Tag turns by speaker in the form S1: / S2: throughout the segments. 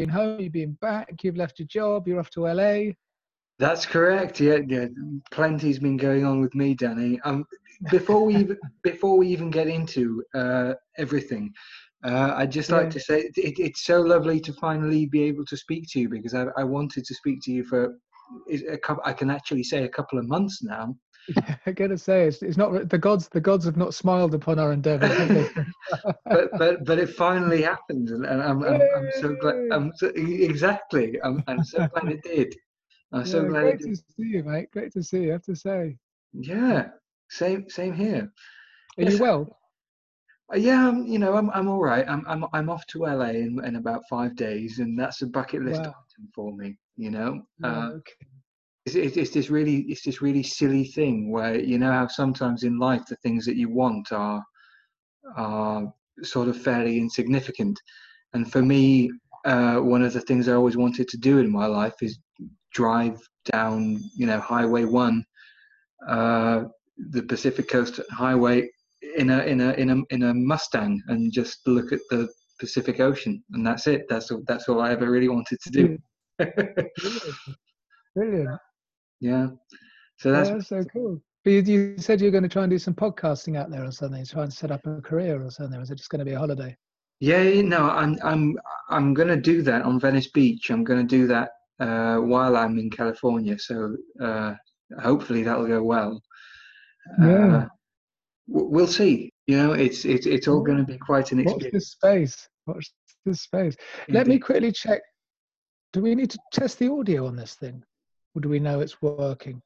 S1: been home, you've been back, you've left your job, you're off to LA.
S2: That's correct. Yeah, yeah. Plenty's been going on with me, Danny. Um, before we even, before we even get into uh, everything, uh, I'd just like yeah. to say it, it's so lovely to finally be able to speak to you because I, I wanted to speak to you for a couple. I can actually say a couple of months now.
S1: Yeah, I gotta say it's, it's not the gods. The gods have not smiled upon our endeavour.
S2: but but but it finally happened, and, and I'm, I'm, I'm so glad. I'm so, exactly. I'm, I'm so glad it did. I'm so
S1: yeah,
S2: glad.
S1: Great to see you, mate. Great to see you. I have to say.
S2: Yeah, same same here.
S1: Are yes, you well?
S2: Uh, yeah, I'm, you know, I'm I'm all right. I'm I'm I'm off to LA in, in about five days, and that's a bucket list wow. item for me. You know, uh, okay. It's, it's, this really it's this really silly thing where you know how sometimes in life the things that you want are are sort of fairly insignificant, and for me, uh, one of the things I always wanted to do in my life is drive down, you know, Highway One, uh, the Pacific Coast Highway, in a in a in a in a Mustang and just look at the Pacific Ocean, and that's it. That's all, that's all I ever really wanted to do.
S1: Brilliant.
S2: Yeah. So that's,
S1: yeah, that's so cool. But you, you, said you're going to try and do some podcasting out there or something, try and set up a career or something. Is it just going to be a holiday?
S2: Yeah, no, I'm I'm I'm going to do that on Venice Beach. I'm going to do that uh, while I'm in California. So uh, hopefully that'll go well.
S1: Yeah. Uh,
S2: we'll see. You know, it's it's it's all going to be quite an
S1: experience. Watch this space. Watch this space. Indeed. Let me quickly check. Do we need to test the audio on this thing, or do we know it's working?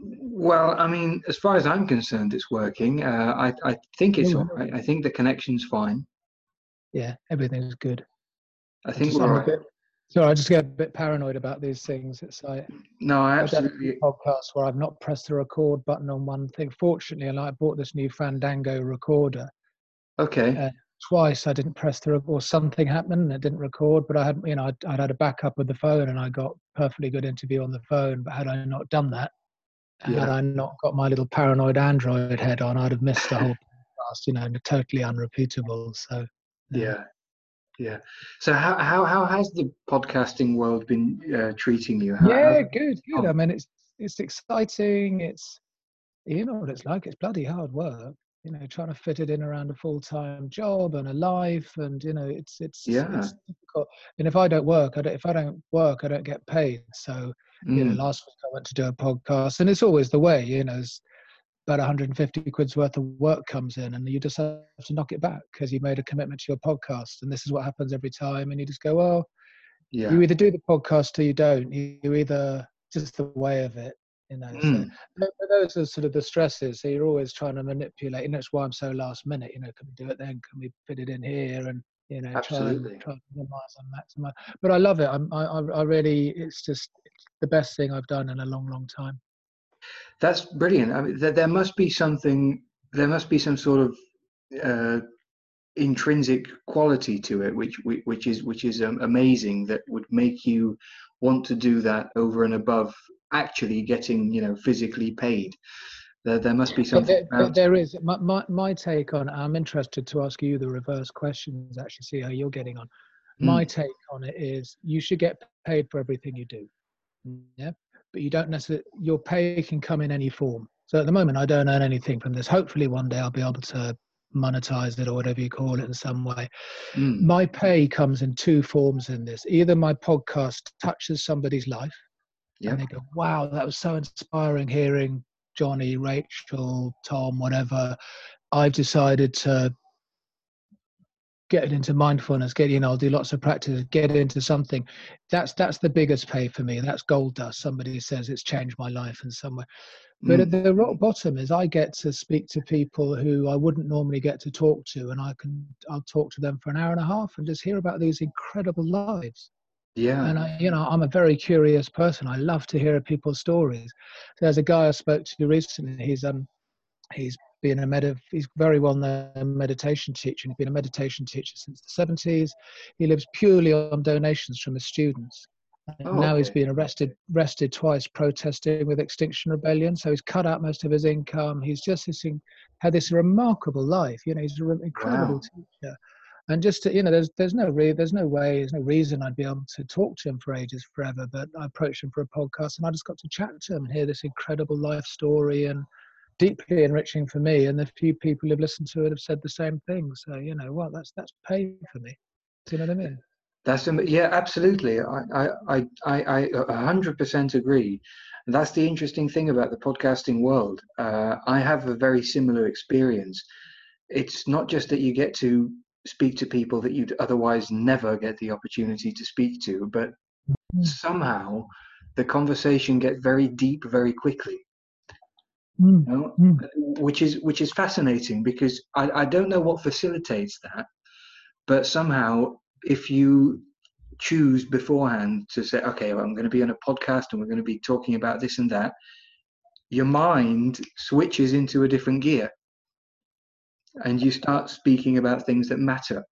S2: Well, I mean, as far as I'm concerned, it's working. Uh, I I think it's all right. I think the connection's fine.
S1: Yeah, everything's good.
S2: I think we're all right.
S1: So I just get a bit paranoid about these things. It's like
S2: no, I absolutely
S1: podcast where I've not pressed the record button on one thing. Fortunately, and I bought this new Fandango recorder.
S2: Okay.
S1: Uh, twice I didn't press the or something happened and it didn't record. But I had you know I'd, I'd, had a backup of the phone and I got perfectly good interview on the phone. But had I not done that, yeah. had I not got my little paranoid Android head on, I'd have missed the whole podcast. You know, totally unrepeatable. So
S2: yeah yeah. So how how how has the podcasting world been uh, treating you? How,
S1: yeah, good, good. I mean, it's it's exciting. It's you know what it's like. It's bloody hard work. You know, trying to fit it in around a full time job and a life, and you know, it's it's
S2: yeah.
S1: It's difficult. And if I don't work, I don't, if I don't work, I don't get paid. So mm. you know, mm. last week I went to do a podcast, and it's always the way. You know, about 150 quid's worth of work comes in and you just have to knock it back because you made a commitment to your podcast and this is what happens every time and you just go well yeah. you either do the podcast or you don't you, you either just the way of it you know mm. so those are sort of the stresses so you're always trying to manipulate and that's why i'm so last minute you know can we do it then can we fit it in here and you know
S2: Absolutely.
S1: try and, try and minimize and maximize but i love it I'm, I, I really it's just it's the best thing i've done in a long long time
S2: that's brilliant. I mean, there, there must be something. There must be some sort of uh, intrinsic quality to it, which which is which is um, amazing. That would make you want to do that over and above actually getting you know physically paid. There, there must be something.
S1: There, there is. My, my, my take on. I'm interested to ask you the reverse questions. Actually, see how you're getting on. My mm. take on it is you should get paid for everything you do. Yeah but you don't necessarily your pay can come in any form. So at the moment, I don't earn anything from this. Hopefully, one day I'll be able to monetize it or whatever you call it in some way. Mm. My pay comes in two forms in this. Either my podcast touches somebody's life, yep. and they go, "Wow, that was so inspiring hearing Johnny, Rachel, Tom, whatever." I've decided to get into mindfulness get in. i'll do lots of practice get into something that's that's the biggest pay for me that's gold dust somebody says it's changed my life in some way but mm. at the rock bottom is i get to speak to people who i wouldn't normally get to talk to and i can i'll talk to them for an hour and a half and just hear about these incredible lives
S2: yeah
S1: and i you know i'm a very curious person i love to hear people's stories there's a guy i spoke to recently he's um he's been a med- he's very well known meditation teacher. He's been a meditation teacher since the 70s. He lives purely on donations from his students. Oh, now okay. he's been arrested arrested twice protesting with Extinction Rebellion. So he's cut out most of his income. He's just this, had this remarkable life. You know, he's an incredible wow. teacher. And just to, you know, there's there's no re- there's no way, there's no reason I'd be able to talk to him for ages forever. But I approached him for a podcast, and I just got to chat to him and hear this incredible life story and deeply enriching for me. And the few people who've listened to it have said the same thing. So you know, well, that's that's paid for me. Do you know what I mean?
S2: That's yeah, absolutely. I I I I hundred percent agree. That's the interesting thing about the podcasting world. Uh, I have a very similar experience. It's not just that you get to speak to people that you'd otherwise never get the opportunity to speak to, but mm-hmm. somehow the conversation gets very deep very quickly. Mm. You know? mm. Which is which is fascinating because I, I don't know what facilitates that, but somehow if you choose beforehand to say, okay, well, I'm going to be on a podcast and we're going to be talking about this and that, your mind switches into a different gear and you start speaking about things that matter.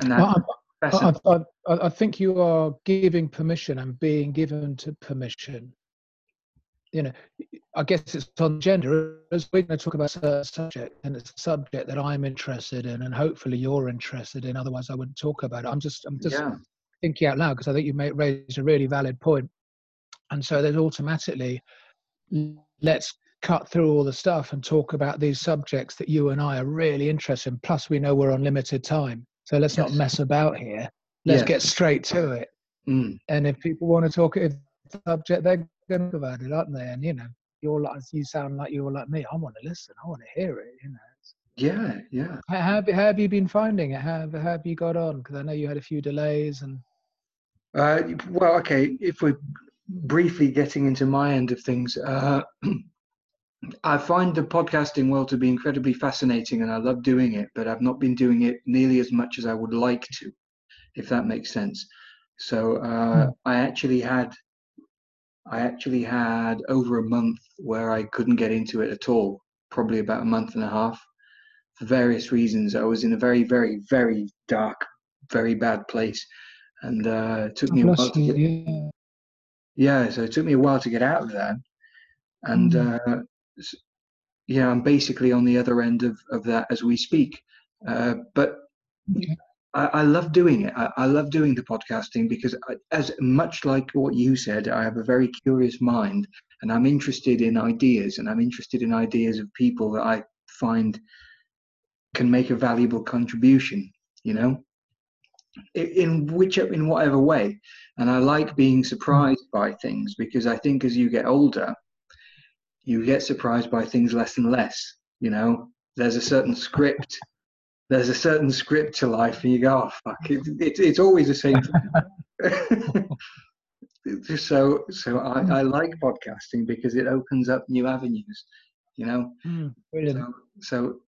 S1: And that, I, I, I, I, think you are giving permission and being given to permission. You know, I guess it's on gender. As we're going to talk about a subject, and it's a subject that I'm interested in, and hopefully you're interested in. Otherwise, I wouldn't talk about it. I'm just, I'm just yeah. thinking out loud because I think you made raised a really valid point. And so there's automatically, let's cut through all the stuff and talk about these subjects that you and I are really interested in. Plus, we know we're on limited time. So let's yes. not mess about here. Let's yes. get straight to it. Mm. And if people want to talk a subject, they're going to about it, aren't they? And, you know, you're like, you sound like you're like me. I want to listen. I want to hear it, you know.
S2: Yeah, yeah.
S1: How, how, how have you been finding it? How, how have you got on? Because I know you had a few delays and.
S2: Uh, well, okay. If we're briefly getting into my end of things, uh, I find the podcasting world to be incredibly fascinating and I love doing it, but I've not been doing it nearly as much as I would like to, if that makes sense. So uh, hmm. I actually had I actually had over a month where I couldn't get into it at all, probably about a month and a half, for various reasons. I was in a very, very, very dark, very bad place, and uh, it took me a while to get. Yeah. yeah, so it took me a while to get out of that, and mm. uh, yeah, I'm basically on the other end of, of that as we speak. Uh, but I, I, love doing it. I, I, love doing the podcasting because, I, as much like what you said, I have a very curious mind and I'm interested in ideas and I'm interested in ideas of people that I find can make a valuable contribution, you know, in which in whatever way. And I like being surprised by things because I think as you get older, you get surprised by things less and less. You know, there's a certain script. There's a certain script to life, and you go, "Oh fuck!" It, it, it's always the same. so, so I, I like podcasting because it opens up new avenues. You know, mm, so, so,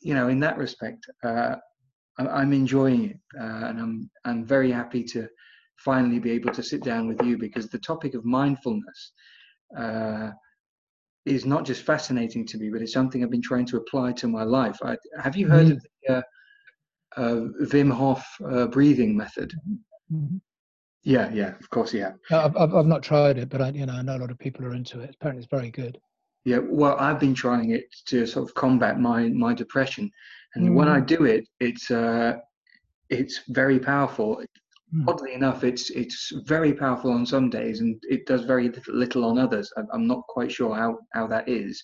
S2: you know, in that respect, uh, I'm enjoying it, uh, and I'm I'm very happy to finally be able to sit down with you because the topic of mindfulness uh, is not just fascinating to me, but it's something I've been trying to apply to my life. I, have you heard mm-hmm. of the uh, uh, Wim Hof uh, breathing method? Mm-hmm. Yeah, yeah, of course, yeah.
S1: No, I've, I've not tried it, but I, you know, I know a lot of people are into it. Apparently, it's very good.
S2: Yeah, well, I've been trying it to sort of combat my my depression, and mm. when I do it, it's uh, it's very powerful. Mm. Oddly enough, it's it's very powerful on some days, and it does very little, little on others. I'm not quite sure how how that is,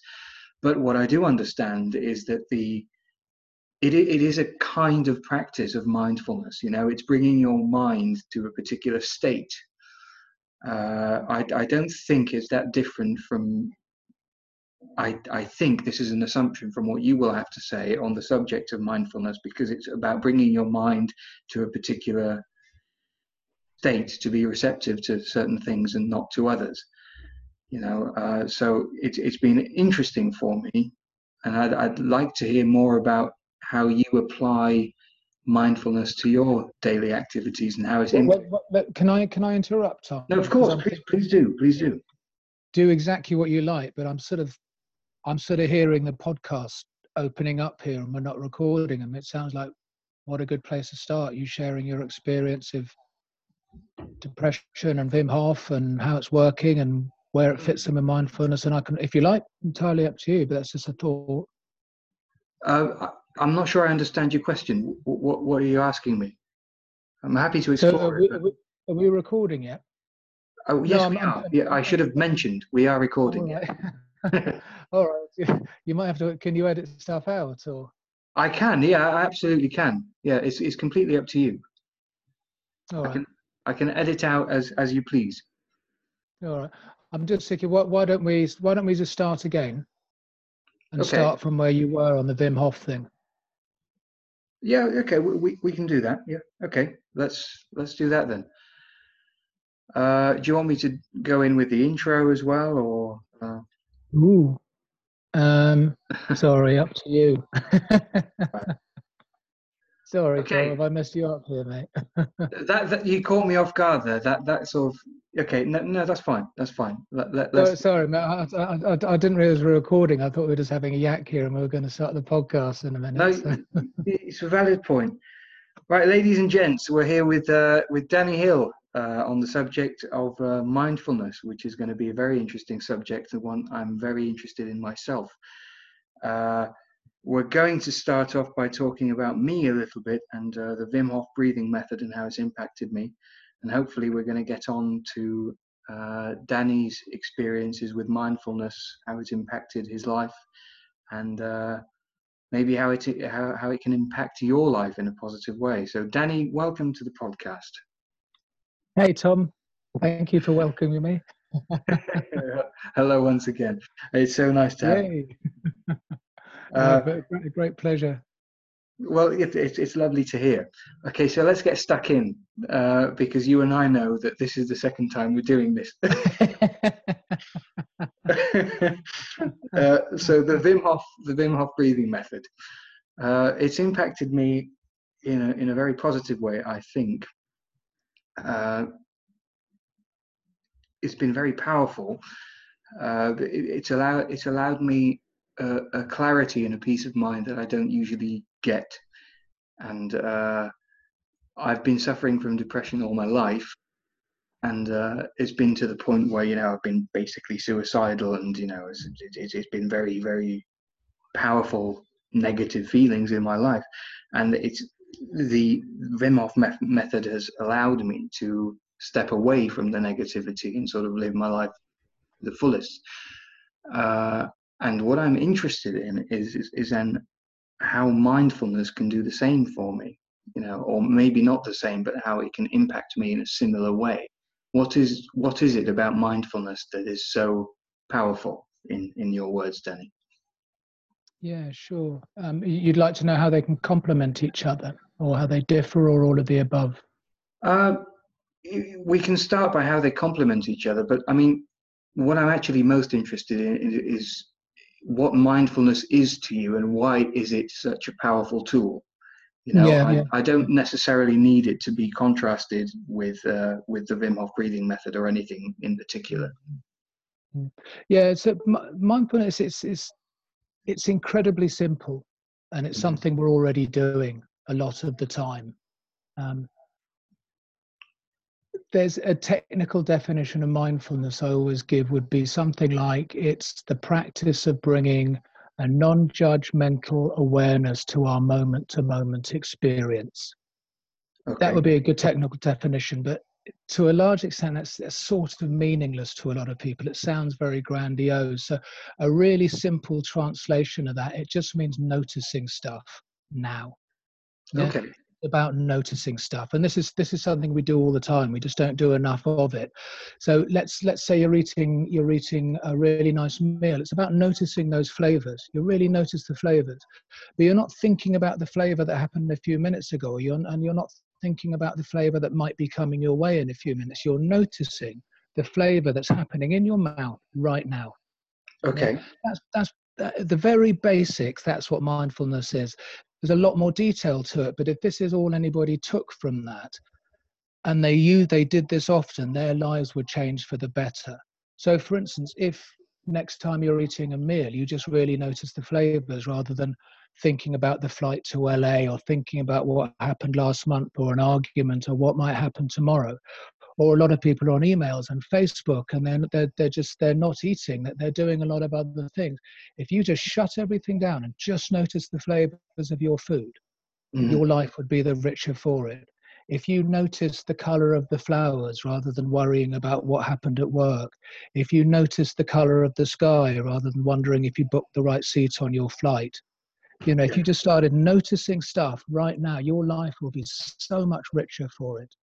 S2: but what I do understand is that the it it is a kind of practice of mindfulness. You know, it's bringing your mind to a particular state. Uh, I I don't think it's that different from I, I, think this is an assumption from what you will have to say on the subject of mindfulness because it's about bringing your mind to a particular state to be receptive to certain things and not to others. You know, uh, so it, it's been interesting for me, and I'd, I'd like to hear more about how you apply mindfulness to your daily activities and how it's.
S1: Well, well, can I can I interrupt? Tom?
S2: No, of course. Please, please do. Please do.
S1: Do exactly what you like, but I'm sort of, I'm sort of hearing the podcast opening up here, and we're not recording them. It sounds like what a good place to start. You sharing your experience of depression and Wim Hof and how it's working and where it fits them in mindfulness. And I can, if you like, entirely up to you, but that's just a thought.
S2: Uh, I'm not sure I understand your question. What, what are you asking me? I'm happy to explore. So
S1: are, we, it, are we recording yet?
S2: Oh yes, no, we I'm, are. I'm, yeah, I should have mentioned we are recording. All right.
S1: all right. You might have to. Can you edit stuff out or?
S2: I can. Yeah, I absolutely can. Yeah, it's it's completely up to you. All right. I can I can edit out as as you please.
S1: All right. I'm just thinking. Why, why don't we Why don't we just start again? And okay. start from where you were on the Wim Hof thing.
S2: Yeah. Okay. We, we we can do that. Yeah. Okay. Let's let's do that then. Uh, do you want me to go in with the intro as well, or? Uh...
S1: Ooh. Um, sorry, up to you. sorry, okay. I messed you up here, mate?
S2: that, that you caught me off guard there. That that sort of okay. No, no, that's fine. That's fine. Let, let,
S1: oh, sorry, mate. I, I, I, I, didn't realize we were recording. I thought we were just having a yak here, and we were going to start the podcast in a minute. No,
S2: so. it's a valid point. Right, ladies and gents, we're here with uh, with Danny Hill uh, on the subject of uh, mindfulness, which is going to be a very interesting subject, and one I'm very interested in myself. Uh, we're going to start off by talking about me a little bit and uh, the Wim Hof breathing method and how it's impacted me. And hopefully, we're going to get on to uh, Danny's experiences with mindfulness, how it's impacted his life, and uh, maybe how it how, how it can impact your life in a positive way. So, Danny, welcome to the podcast.
S1: Hey, Tom. Thank you for welcoming me.
S2: Hello once again. It's so nice to have you.
S1: Uh, great, great pleasure.
S2: Well, it, it, it's lovely to hear. Okay, so let's get stuck in uh, because you and I know that this is the second time we're doing this. uh, so the Wim Hof, the Wim Hof breathing method, uh, it's impacted me in a, in a very positive way, I think uh, it's been very powerful. Uh, it, it's allowed it's allowed me a, a, clarity and a peace of mind that I don't usually get, and uh, I've been suffering from depression all my life, and uh, it's been to the point where you know I've been basically suicidal, and you know it's, it's, it's been very very powerful negative feelings in my life, and it's the Wim Hof method has allowed me to step away from the negativity and sort of live my life the fullest. Uh, and what I'm interested in is, is, is then how mindfulness can do the same for me, you know, or maybe not the same, but how it can impact me in a similar way. What is what is it about mindfulness that is so powerful in in your words, Danny?
S1: Yeah, sure. Um, you'd like to know how they can complement each other or how they differ or all of the above?
S2: Uh, we can start by how they complement each other, but I mean, what I'm actually most interested in is what mindfulness is to you and why is it such a powerful tool you know yeah, I, yeah. I, don't necessarily need it to be contrasted with uh, with the wim hof breathing method or anything in particular
S1: mm-hmm. yeah so mindfulness it's it's it's incredibly simple and it's mm-hmm. something we're already doing a lot of the time. Um, there's a technical definition of mindfulness I always give would be something like it's the practice of bringing a non judgmental awareness to our moment to moment experience. Okay. That would be a good technical definition, but to a large extent, that's, that's, sort of meaningless to a lot of people. It sounds very grandiose. So, a really simple translation of that, it just means noticing stuff now.
S2: Yeah? Okay.
S1: About noticing stuff, and this is this is something we do all the time. We just don't do enough of it. So let's let's say you're eating you're eating a really nice meal. It's about noticing those flavors. You really notice the flavors, but you're not thinking about the flavor that happened a few minutes ago. You're, and you're not thinking about the flavor that might be coming your way in a few minutes. You're noticing the flavor that's happening in your mouth right now.
S2: Okay.
S1: That's that's uh, the very basics. That's what mindfulness is there's a lot more detail to it but if this is all anybody took from that and they you they did this often their lives would change for the better. So for instance if next time you're eating a meal you just really notice the flavors rather than thinking about the flight to LA or thinking about what happened last month or an argument or what might happen tomorrow or a lot of people are on emails and facebook and then they're, they're just they're not eating that they're doing a lot of other things if you just shut everything down and just notice the flavors of your food mm-hmm. your life would be the richer for it if you notice the color of the flowers rather than worrying about what happened at work, if you notice the color of the sky rather than wondering if you booked the right seat on your flight, you know, if you just started noticing stuff right now, your life will be so much richer for it.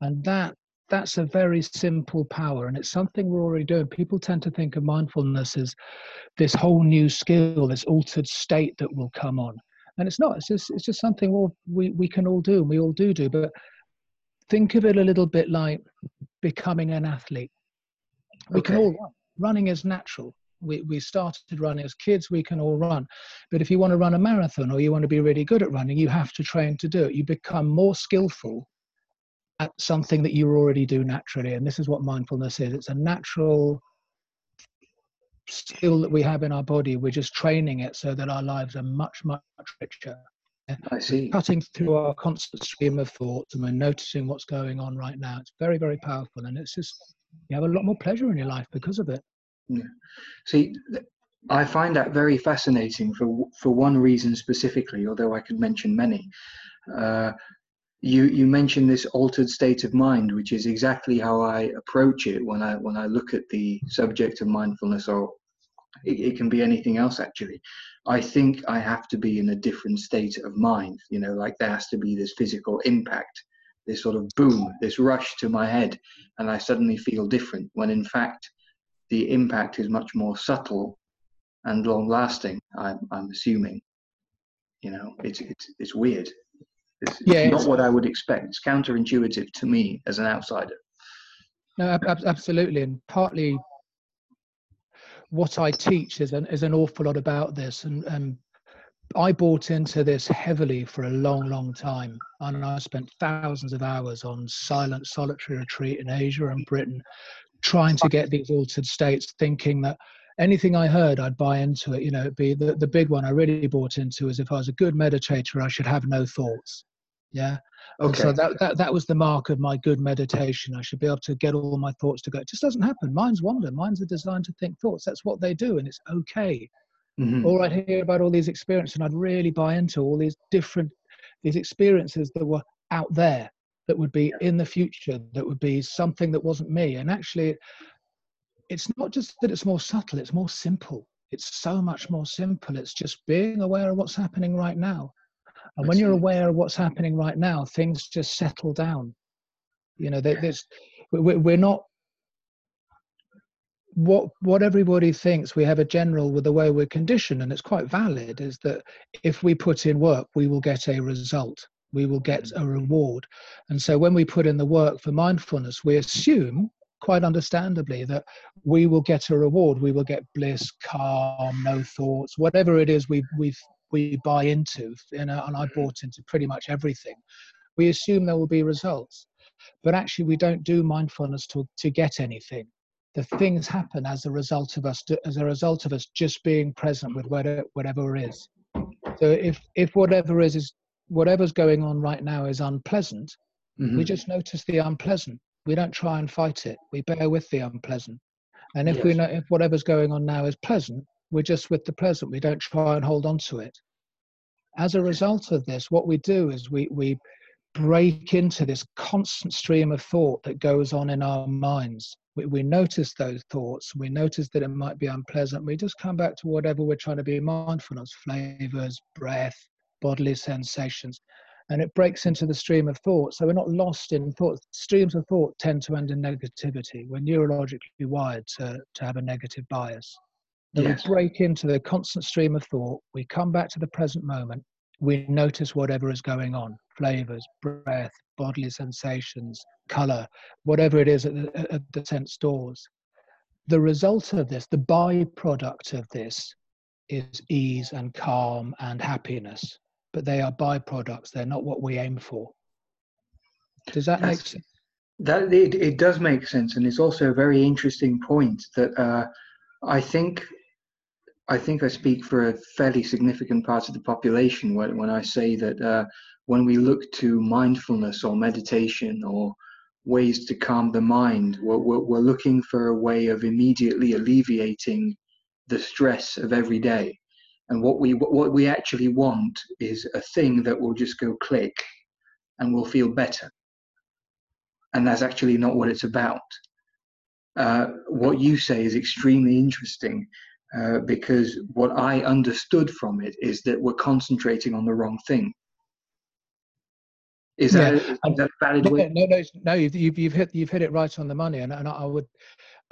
S1: And that that's a very simple power and it's something we're already doing. People tend to think of mindfulness as this whole new skill this altered state that will come on. And it's not it's just it's just something all we, we can all do and we all do do but think of it a little bit like becoming an athlete. We okay. can all run. Running is natural. We, we started running as kids we can all run. But if you want to run a marathon or you want to be really good at running you have to train to do it. You become more skillful at something that you already do naturally and this is what mindfulness is it's a natural skill that we have in our body we're just training it so that our lives are much much much richer
S2: I see.
S1: Cutting through our constant stream of thoughts and we're noticing what's going on right now. It's very, very powerful. And it's just, you have a lot more pleasure in your life because of it.
S2: Yeah. See, I find that very fascinating for for one reason specifically, although I could mention many. Uh, you you mentioned this altered state of mind, which is exactly how I approach it when I when I look at the subject of mindfulness, or it, it can be anything else actually. I think I have to be in a different state of mind. You know, like there has to be this physical impact, this sort of boom, this rush to my head, and I suddenly feel different. When in fact the impact is much more subtle and long lasting. I'm, I'm assuming. You know, it's it's it's weird. It's, yeah, it's not what I would expect. It's counterintuitive to me as an outsider.
S1: No, absolutely, and partly what I teach is an is an awful lot about this, and and I bought into this heavily for a long, long time, and I spent thousands of hours on silent, solitary retreat in Asia and Britain, trying to get these altered states, thinking that anything I heard, I'd buy into it. You know, be the, the big one I really bought into is if I was a good meditator, I should have no thoughts. Yeah. Okay. And so that, that that was the mark of my good meditation. I should be able to get all my thoughts to go. It just doesn't happen. Minds wander. Minds are designed to think thoughts. That's what they do, and it's okay. Mm-hmm. Or I'd hear about all these experiences, and I'd really buy into all these different these experiences that were out there that would be in the future that would be something that wasn't me and actually it's not just that it's more subtle it's more simple. It's so much more simple. It's just being aware of what's happening right now. And when you're aware of what's happening right now things just settle down. You know there's we're not what what everybody thinks we have a general with the way we're conditioned and it's quite valid is that if we put in work we will get a result. We will get mm. a reward. And so when we put in the work for mindfulness, we assume, quite understandably, that we will get a reward. We will get bliss, calm, no thoughts, whatever it is we we we buy into. You know, and I bought into pretty much everything. We assume there will be results, but actually we don't do mindfulness to to get anything. The things happen as a result of us as a result of us just being present with whatever, whatever is. So if if whatever is is whatever's going on right now is unpleasant, mm-hmm. we just notice the unpleasant. We don't try and fight it. We bear with the unpleasant. And if yes. we know if whatever's going on now is pleasant, we're just with the pleasant. We don't try and hold on to it. As a result of this, what we do is we we break into this constant stream of thought that goes on in our minds. We, we notice those thoughts. We notice that it might be unpleasant. We just come back to whatever we're trying to be mindful of flavors, breath, bodily sensations. And it breaks into the stream of thought. So we're not lost in thought. Streams of thought tend to end in negativity. We're neurologically wired to, to have a negative bias. So yes. we break into the constant stream of thought. We come back to the present moment. We notice whatever is going on flavors, breath, bodily sensations, color, whatever it is at the, at the sense doors. The result of this, the byproduct of this, is ease and calm and happiness but they are byproducts. They're not what we aim for. Does that That's, make sense?
S2: That it, it does make sense, and it's also a very interesting point that uh, I think I think I speak for a fairly significant part of the population when, when I say that uh, when we look to mindfulness or meditation or ways to calm the mind. We're, we're, we're looking for a way of immediately alleviating the stress of every day. And what we what we actually want is a thing that will just go click, and we'll feel better. And that's actually not what it's about. Uh, what you say is extremely interesting uh, because what I understood from it is that we're concentrating on the wrong thing. Is that, yeah. is that valid
S1: no, way? No, no, no. You've, you've hit you've hit it right on the money, and, and I would,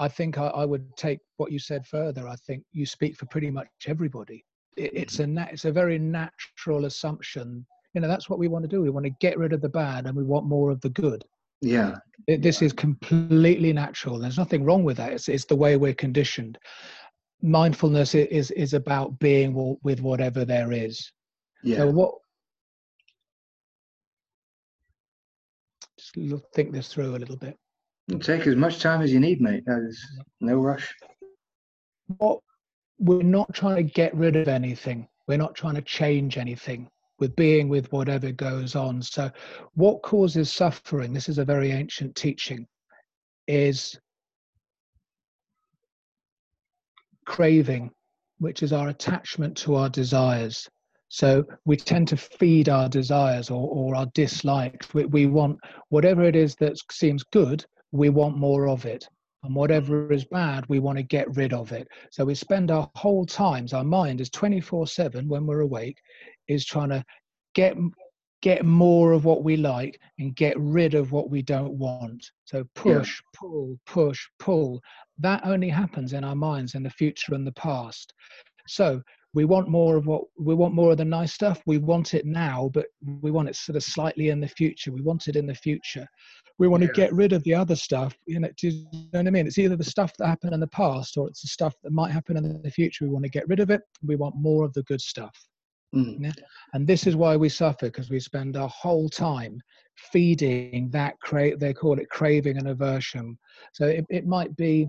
S1: I think I, I would take what you said further. I think you speak for pretty much everybody. It, it's a it's a very natural assumption. You know, that's what we want to do. We want to get rid of the bad, and we want more of the good.
S2: Yeah.
S1: It, this
S2: yeah.
S1: is completely natural. There's nothing wrong with that. It's it's the way we're conditioned. Mindfulness is is about being with whatever there is.
S2: Yeah. So
S1: what just think this through a little bit.
S2: Take as much time as you need, mate. There's no rush.
S1: What we're not trying to get rid of anything. We're not trying to change anything. We're being with whatever goes on. So, what causes suffering? This is a very ancient teaching. Is craving, which is our attachment to our desires. So we tend to feed our desires or, or our dislikes. We, we want whatever it is that seems good, we want more of it. And whatever is bad, we want to get rid of it. So we spend our whole times, our mind is 24 7 when we're awake, is trying to get get more of what we like and get rid of what we don't want. So push, yeah. pull, push, pull. That only happens in our minds in the future and the past. So we want more of what we want more of the nice stuff. We want it now but we want it sort of slightly in the future. We want it in the future. We want yeah. to get rid of the other stuff you know, do you know what i mean? It's either the stuff that happened in the past or it's the stuff that might happen in the future. We want to get rid of it. We want more of the good stuff. Mm. yeah? and this is why we suffer because we spend our whole time feeding that crave they call it craving and aversion. So it, it might be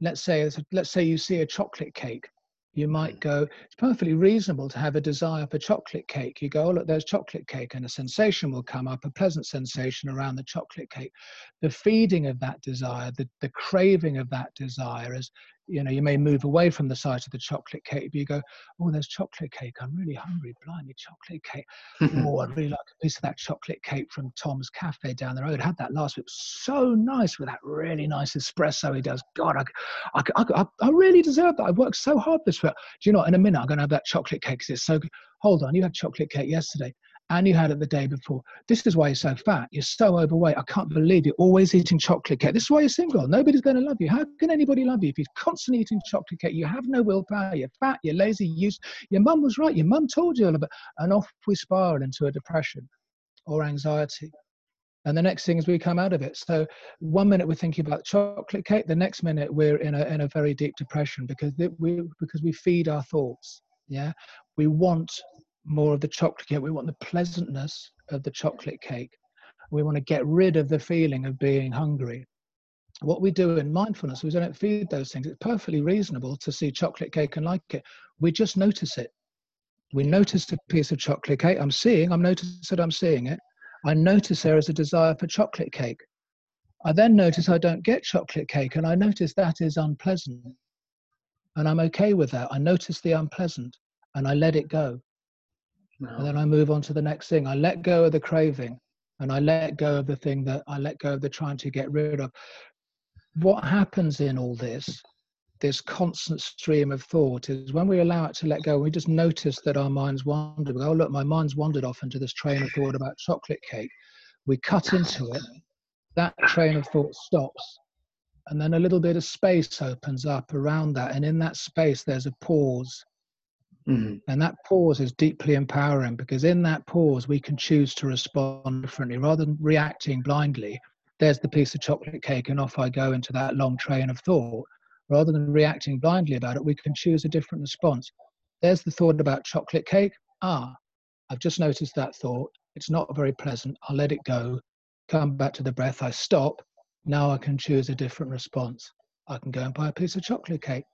S1: let's say let's say you see a chocolate cake you might mm. go, it's perfectly reasonable to have a desire for chocolate cake. You go, oh, look, there's chocolate cake, and a sensation will come up, a pleasant sensation around the chocolate cake. The feeding of that desire, the, the craving of that desire is you know, you may move away from the sight of the chocolate cake, but you go, oh, there's chocolate cake. I'm really hungry. Blimey, chocolate cake. oh, I'd really like a piece of that chocolate cake from Tom's Cafe down the road. I had that last week. So nice with that really nice espresso he does. God, I, I, I, I really deserve that. I worked so hard this week. Do you know, in a minute, I'm going to have that chocolate cake because it's so good. Hold on, you had chocolate cake yesterday and you had it the day before. This is why you're so fat. You're so overweight. I can't believe you're always eating chocolate cake. This is why you're single. Nobody's going to love you. How can anybody love you if you're constantly eating chocolate cake? You have no willpower. You're fat. You're lazy. You, your mum was right. Your mum told you all about. And off we spiral into a depression or anxiety. And the next thing is we come out of it. So one minute we're thinking about chocolate cake, the next minute we're in a in a very deep depression because we because we feed our thoughts. Yeah, we want more of the chocolate cake. We want the pleasantness of the chocolate cake. We want to get rid of the feeling of being hungry. What we do in mindfulness, we don't feed those things. It's perfectly reasonable to see chocolate cake and like it. We just notice it. We notice a piece of chocolate cake. I'm seeing, I'm noticing that I'm seeing it. I notice there is a desire for chocolate cake. I then notice I don't get chocolate cake, and I notice that is unpleasant. And I'm okay with that. I notice the unpleasant and I let it go. No. And then I move on to the next thing. I let go of the craving and I let go of the thing that I let go of the trying to get rid of. What happens in all this, this constant stream of thought, is when we allow it to let go, we just notice that our minds wander. oh, look, my mind's wandered off into this train of thought about chocolate cake. We cut into it, that train of thought stops. And then a little bit of space opens up around that. And in that space, there's a pause Mm-hmm. And that pause is deeply empowering because in that pause, we can choose to respond differently rather than reacting blindly. There's the piece of chocolate cake, and off I go into that long train of thought. Rather than reacting blindly about it, we can choose a different response. There's the thought about chocolate cake. Ah, I've just noticed that thought. It's not very pleasant. I'll let it go. Come back to the breath. I stop. Now I can choose a different response. I can go and buy a piece of chocolate cake.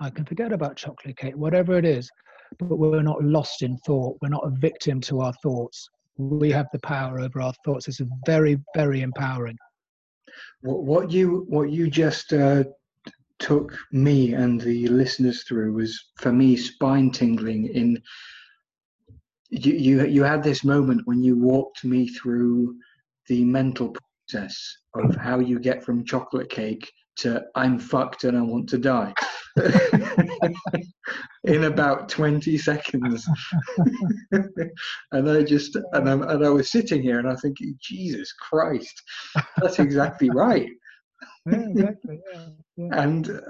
S1: I can forget about chocolate cake, whatever it is but we're not lost in thought. We're not a victim to our thoughts. We have the power over our thoughts. It's very, very empowering.
S2: What, you what you just uh, took me and the listeners through was for me spine tingling. In you you you had this moment when you walked me through the mental process of how you get from chocolate cake to I'm fucked and I want to die in about 20 seconds. and I just, and, I'm, and I was sitting here and I think, Jesus Christ, that's exactly right.
S1: Yeah, exactly. Yeah,
S2: yeah. And uh,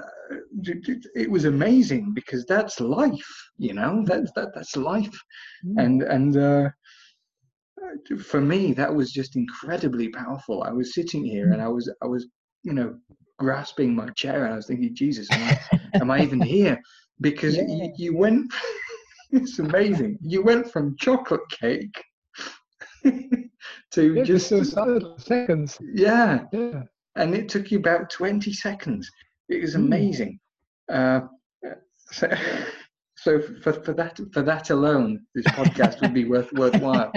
S2: it was amazing because that's life, you know, that's, that, that's life. Mm. And, and, uh, for me that was just incredibly powerful i was sitting here and i was i was you know grasping my chair and I was thinking, Jesus, am I, am I even here? Because yeah. you, you went, it's amazing. You went from chocolate cake to just
S1: seconds.
S2: Yeah. yeah. And it took you about 20 seconds. It was hmm. amazing. Mm. Uh, so, so for, for that for that alone, this podcast would be worth worthwhile.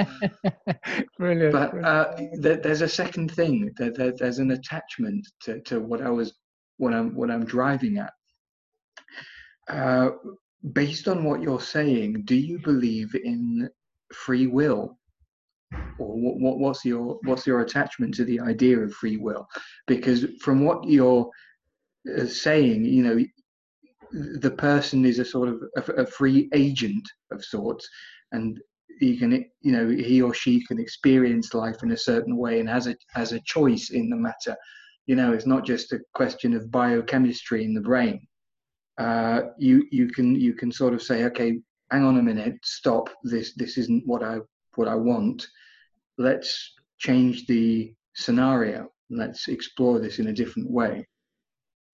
S1: brilliant.
S2: But uh, there, there's a second thing. There, there, there's an attachment to, to what I was what I'm what I'm driving at. Uh, based on what you're saying, do you believe in free will, or what, what, what's your what's your attachment to the idea of free will? Because from what you're uh, saying, you know, the person is a sort of a, a, free agent of sorts and he can you know he or she can experience life in a certain way and has a has a choice in the matter. You know it's not just a question of biochemistry in the brain. Uh, you you can you can sort of say okay hang on a minute stop this this isn't what i what i want. Let's change the scenario. Let's explore this in a different way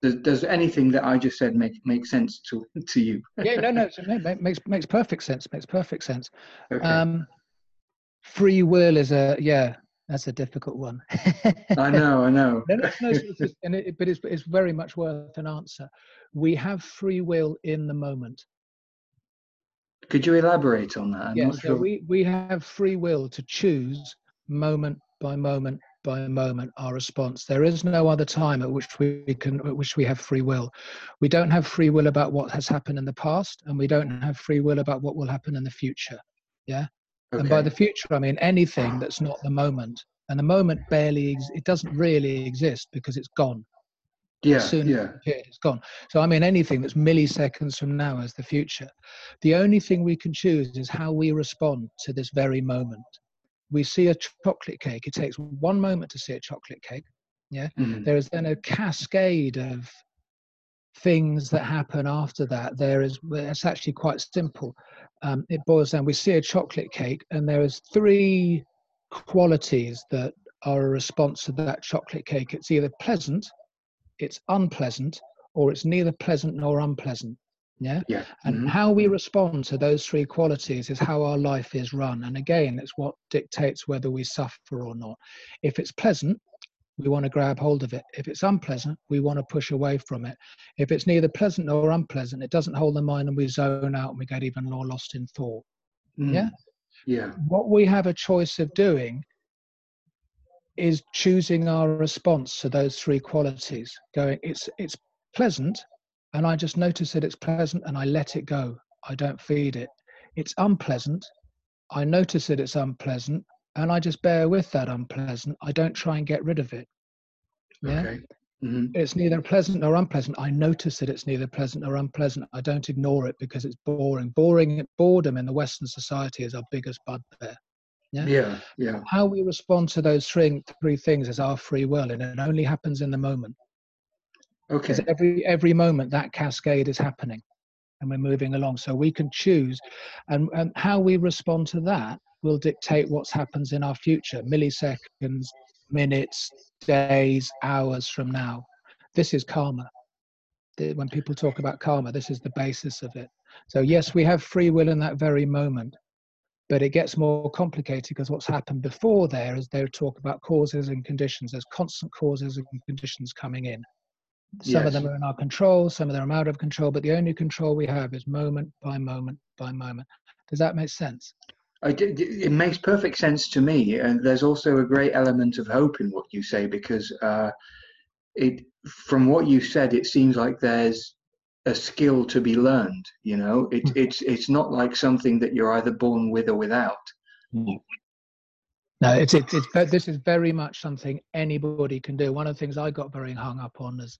S2: does, does anything that I just said make make sense to to you?
S1: yeah, no, no, it makes makes perfect sense. Makes perfect sense. Okay. Um, free will is a yeah, that's a difficult one.
S2: I know, I know.
S1: no, no, no, it's, and it, but it's it's very much worth an answer. We have free will in the moment.
S2: Could you elaborate on that? I'm
S1: yeah, so sure. we we have free will to choose moment by moment by a moment our response there is no other time at which we can at which we have free will we don't have free will about what has happened in the past and we don't have free will about what will happen in the future yeah okay. and by the future i mean anything that's not the moment and the moment barely it doesn't really exist because it's gone
S2: yeah, as soon yeah.
S1: It it's gone. So I mean, anything that's milliseconds from now is the future. The only thing we can choose is how we respond to this very moment we see a chocolate cake. It takes one moment to see a chocolate cake. Yeah. Mm-hmm. There is then a cascade of things that happen after that. There is, it's actually quite simple. Um, it boils down, we see a chocolate cake, and there is three qualities that are a response to that chocolate cake. It's either pleasant, it's unpleasant, or it's neither pleasant nor unpleasant. Yeah.
S2: Yeah.
S1: And mm-hmm. how we respond to those three qualities is how our life is run. And again, it's what dictates whether we suffer or not. If it's pleasant, we want to grab hold of it. If it's unpleasant, we want to push away from it. If it's neither pleasant nor unpleasant, it doesn't hold the mind and we zone out and we get even more lost in thought. Mm. Yeah.
S2: Yeah.
S1: What we have a choice of doing is choosing our response to those three qualities. Going, it's it's pleasant, and I just notice that it's pleasant and I let it go. I don't feed it. It's unpleasant. I notice that it's unpleasant and I just bear with that unpleasant. I don't try and get rid of it. Yeah. Okay. Mm-hmm. It's neither pleasant nor unpleasant. I notice that it's neither pleasant nor unpleasant. I don't ignore it because it's boring. Boring boredom in the Western society is our biggest bugbear.
S2: Yeah? yeah, yeah.
S1: How we respond to those three three things is our free will, and it only happens in the moment.
S2: Okay. Because
S1: every every moment that cascade is happening, and we're moving along. So we can choose, and and how we respond to that will dictate what happens in our future, milliseconds, minutes, days, hours from now. This is karma. When people talk about karma, this is the basis of it. So yes, we have free will in that very moment, but it gets more complicated because what's happened before there is they talk about causes and conditions. There's constant causes and conditions coming in. Some yes. of them are in our control, some of them are out of control, but the only control we have is moment by moment by moment. Does that make sense?
S2: it makes perfect sense to me, and there's also a great element of hope in what you say because uh, it, from what you said, it seems like there's a skill to be learned. You know, it, mm. it's it's not like something that you're either born with or without.
S1: Mm. No, it's, it's, it's this is very much something anybody can do. One of the things I got very hung up on is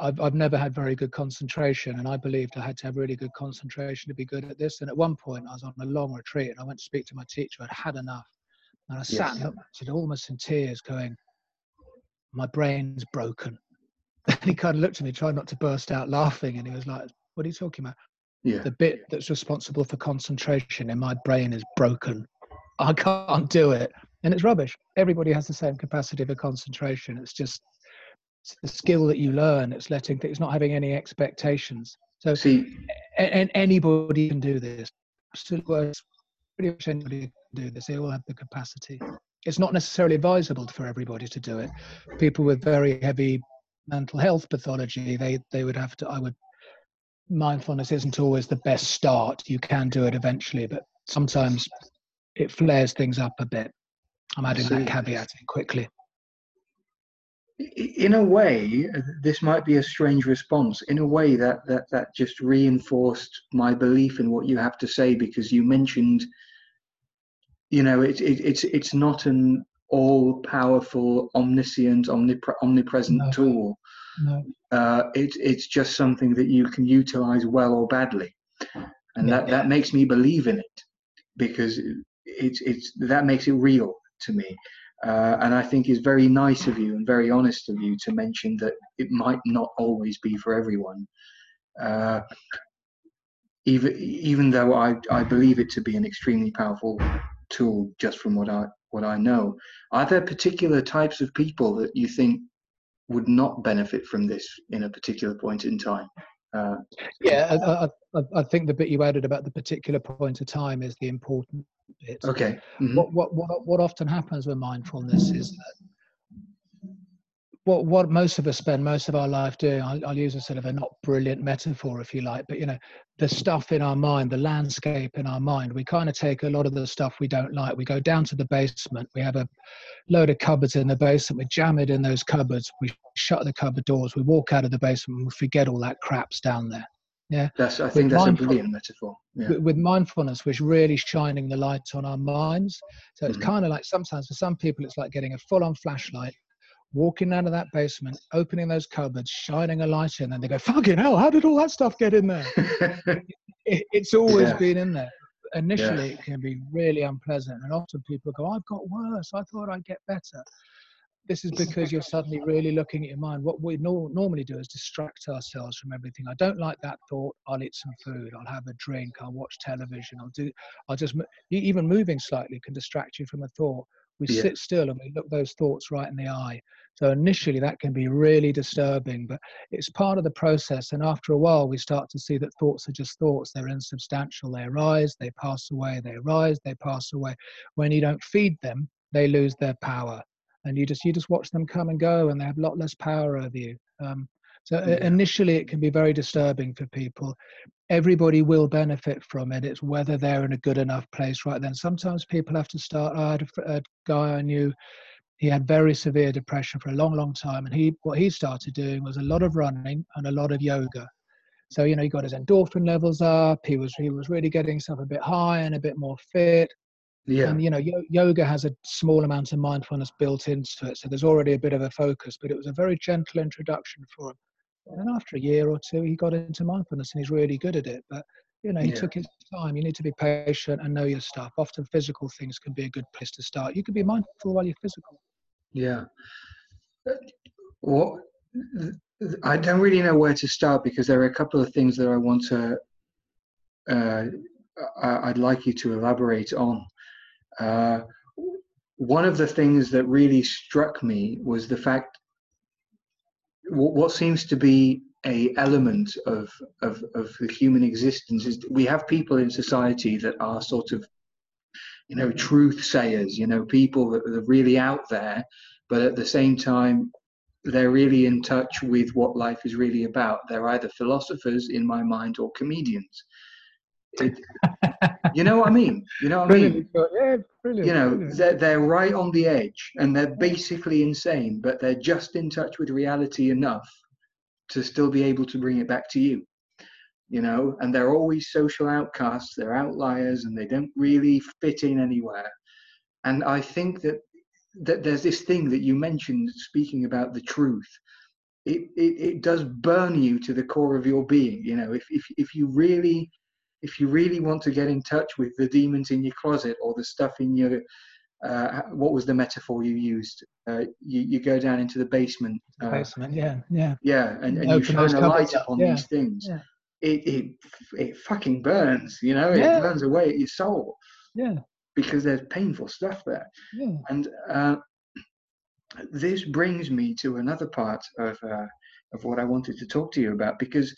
S1: I've, I've never had very good concentration, and I believed I had to have really good concentration to be good at this. And at one point, I was on a long retreat, and I went to speak to my teacher. I'd had enough, and I sat yes. and almost in tears, going, "My brain's broken." And he kind of looked at me, tried not to burst out laughing, and he was like, "What are you talking about?"
S2: Yeah.
S1: The bit that's responsible for concentration in my brain is broken. I can't do it, and it's rubbish. Everybody has the same capacity for concentration. It's just it's the skill that you learn. It's letting it's not having any expectations. So
S2: see,
S1: and anybody can do this. Pretty much anybody can do this. They all have the capacity. It's not necessarily advisable for everybody to do it. People with very heavy mental health pathology, they they would have to. I would. Mindfulness isn't always the best start. You can do it eventually, but sometimes it flares things up a bit. I'm adding that caveat in quickly
S2: in a way, this might be a strange response. In a way, that that that just reinforced my belief in what you have to say because you mentioned, you know, it, it it's it's not an all-powerful, omniscient, omnipre- omnipresent no. tool.
S1: No.
S2: Uh, it, it's just something that you can utilize well or badly, and yeah. that that makes me believe in it because it's it's that makes it real to me. Uh, and I think is very nice of you and very honest of you to mention that it might not always be for everyone. Uh, even even though I, I believe it to be an extremely powerful tool, just from what I what I know, are there particular types of people that you think would not benefit from this in a particular point in time? Uh,
S1: yeah, I, I, I, think the bit you added about the particular point of time is the important bit.
S2: Okay. Mm-hmm.
S1: What, what, what, what often happens with mindfulness is that what what most of us spend most of our life doing I'll, I'll, use a sort of a not brilliant metaphor if you like but you know the stuff in our mind the landscape in our mind we kind of take a lot of the stuff we don't like. We go down to the basement we have a load of cupboards in the basement we jam it in those cupboards we shut the cupboard doors we walk out of the basement and we forget all that crap's down there. Yeah?
S2: That's i think with that's a brilliant metaphor.
S1: Yeah. with, with, mindfulness which really shining the light on our minds. So it's mm-hmm. kind of like sometimes for some people it's like getting a full-on flashlight walking out of that basement, opening those cupboards, shining a light in, and they go, "Fucking hell! How did all that stuff get in there?" it, it's always yeah. been in there. Initially, yeah. it can be really unpleasant, and often people go, "I've got worse. I thought I'd get better." This is because you're suddenly really looking at your mind. What we no- normally do is distract ourselves from everything. I don't like that thought. I'll eat some food. I'll have a drink. I'll watch television. I'll do. I'll just even moving slightly can distract you from a thought we yeah. sit still and we look those thoughts right in the eye. So initially that can be really disturbing but it's part of the process. And after a while we start to see that thoughts are just thoughts. They're insubstantial. They arise they pass away. They arise they pass away. When you don't feed them they lose their power. And you just you just watch them come and go and they have a lot less power over you. Um, so uh, yeah. initially it can be very disturbing for people everybody will benefit from it. It's whether they're in a good enough place right then. Sometimes people have to start. Oh, I had a, a guy I knew. He had very severe depression for a long, long time, and he what he started doing was a lot of running and a lot of yoga. So you know he got his endorphin levels up. He was he was really getting himself a bit high and a bit more fit.
S2: Yeah.
S1: And you know, yoga has a small amount of mindfulness built into it, so there's already a bit of a focus. But it was a very gentle introduction for him. And after a year or two, he got into mindfulness and he's really good at it. But you know, he yeah. took his time. You need to be patient and know your stuff. Often, physical things can be a good place to start. You can be mindful while you're physical.
S2: Yeah. Well, I don't really know where to start because there are a couple of things that I want to. Uh, I'd like you to elaborate on. Uh, one of the things that really struck me was the fact what seems to be a element of, of, of the human existence is we have people in society that are sort of you know truth sayers you know people that are really out there but at the same time they're really in touch with what life is really about. They're either philosophers in my mind or comedians. It, you know what I mean? You know what I mean? Yeah, brilliant. You know, brilliant. they're they're right on the edge, and they're basically insane, but they're just in touch with reality enough to still be able to bring it back to you. You know, and they're always social outcasts. They're outliers, and they don't really fit in anywhere. And I think that that there's this thing that you mentioned, speaking about the truth. It, it, it does burn you to the core of your being. You know, if, if, if you really if you really want to get in touch with the demons in your closet or the stuff in your uh, what was the metaphor you used? Uh, you, you go down into the basement.
S1: Uh, basement, yeah, yeah.
S2: Yeah, and, and you shine a light upon yeah. these things. Yeah. It, it it fucking burns, you know. It yeah. burns away at your soul.
S1: Yeah.
S2: Because there's painful stuff there. Yeah. And uh, this brings me to another part of uh, of what I wanted to talk to you about because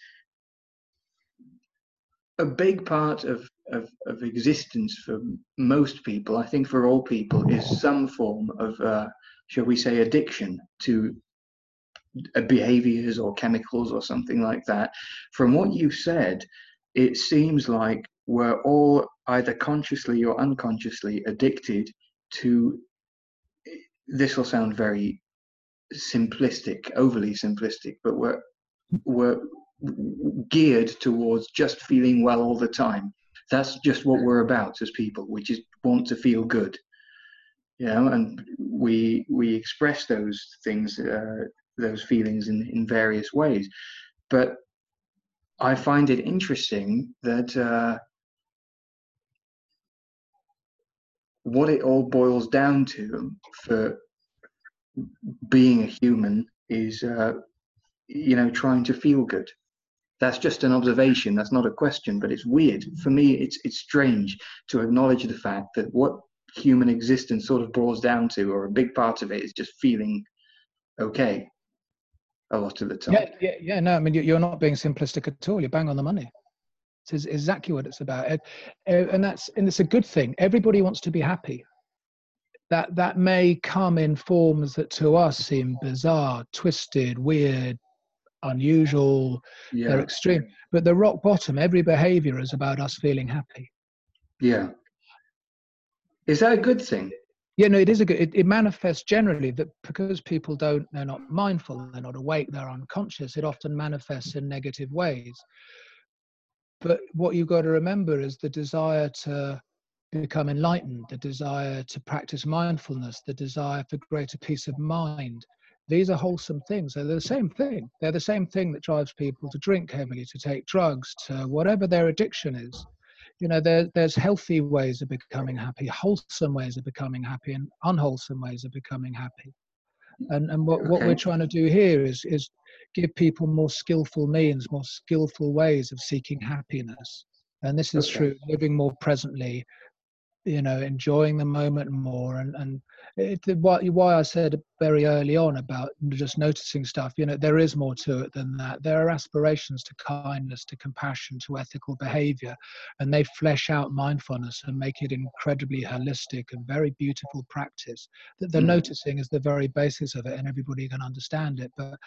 S2: a big part of, of, of existence for most people, I think for all people, is some form of, uh, shall we say, addiction to uh, behaviors or chemicals or something like that. From what you've said, it seems like we're all either consciously or unconsciously addicted to. This will sound very simplistic, overly simplistic, but we're we're geared towards just feeling well all the time. That's just what we're about as people. We just want to feel good, you know, and we we express those things, uh, those feelings in in various ways. But I find it interesting that uh, what it all boils down to for being a human is, uh, you know, trying to feel good that's just an observation. That's not a question but it's weird. For me it's it's strange to acknowledge the fact that what human existence sort of boils down to or a big part of it is just feeling okay a lot of the time.
S1: Yeah yeah, yeah no i mean you're not being simplistic at all. You're bang on the money. It's exactly what it's about. Uh, and that's and it's a good thing. Everybody wants to be happy. That that may come in forms that to us seem bizarre twisted weird unusual, yeah. they're extreme. But the rock bottom, every behavior is about us feeling happy.
S2: Yeah. Is that a good thing?
S1: Yeah, no, it is a good. It, it manifests generally that because people don't, they're not mindful, they're not awake, they're unconscious. It often manifests in negative ways. But what you've got to remember is the desire to become enlightened, the desire to practice mindfulness, the desire for greater peace of mind, these are wholesome things. They're the same thing. They're the same thing that drives people to drink heavily, to take drugs, to whatever their addiction is. You know, there, there's healthy ways of becoming happy, wholesome ways of becoming happy, and unwholesome ways of becoming happy. And and what, okay. what we're trying to do here is is give people more skillful means, more skillful ways of seeking happiness. And this is okay. true, living more presently, you know enjoying the moment more. And and it, why, why i said very early on about just noticing stuff you know there is more to it than that. There are aspirations to kindness to compassion to ethical behavior and they flesh out mindfulness and make it incredibly holistic and very beautiful practice. That the mm. noticing is the very basis of it and everybody can understand it. But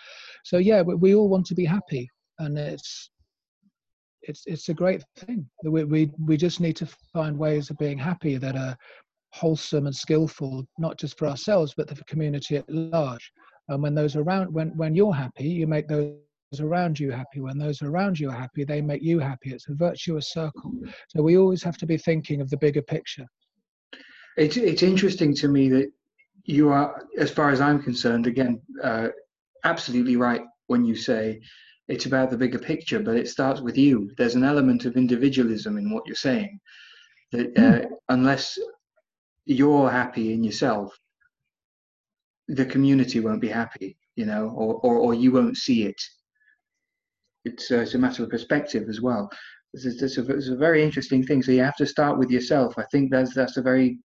S1: so yeah we, we all want to be happy and it's it's it's a great thing. We we we just need to find ways of being happy that are wholesome and skillful, not just for ourselves but for the community at large. And when those around when when you're happy, you make those around you happy. When those around you are happy, they make you happy. It's a virtuous circle. So we always have to be thinking of the bigger picture.
S2: It's it's interesting to me that you are, as far as I'm concerned, again, uh, absolutely right when you say it's about the bigger picture, but it starts with you. There's an element of individualism in what you're saying. That uh, mm. unless you're happy in yourself, the community won't be happy, you know, or or, or you won't see it. It's, uh, it's a matter of perspective as well. It's, it's, a, it's a very interesting thing. So you have to start with yourself. I think that's that's a very,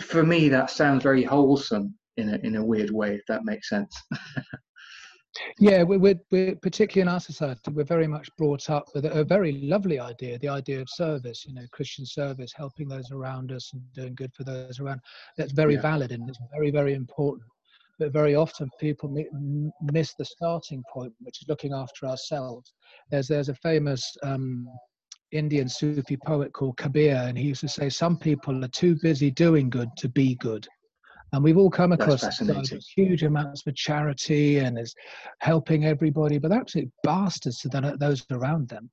S2: for me, that sounds very wholesome in a in a weird way, if that makes sense.
S1: Yeah, we're, we're, we're, particularly in our society, we're very much brought up with a, very lovely idea, the idea of service, you know, Christian service, helping those around us and doing good for those around. That's very yeah. valid and it's very, very important. But very often people miss the starting point, which is looking after ourselves. There's, there's a famous um, Indian Sufi poet called Kabir, and he used to say, Some people are too busy doing good to be good. And we've all come across huge amounts for charity and is helping everybody, but absolute bastards to those around them.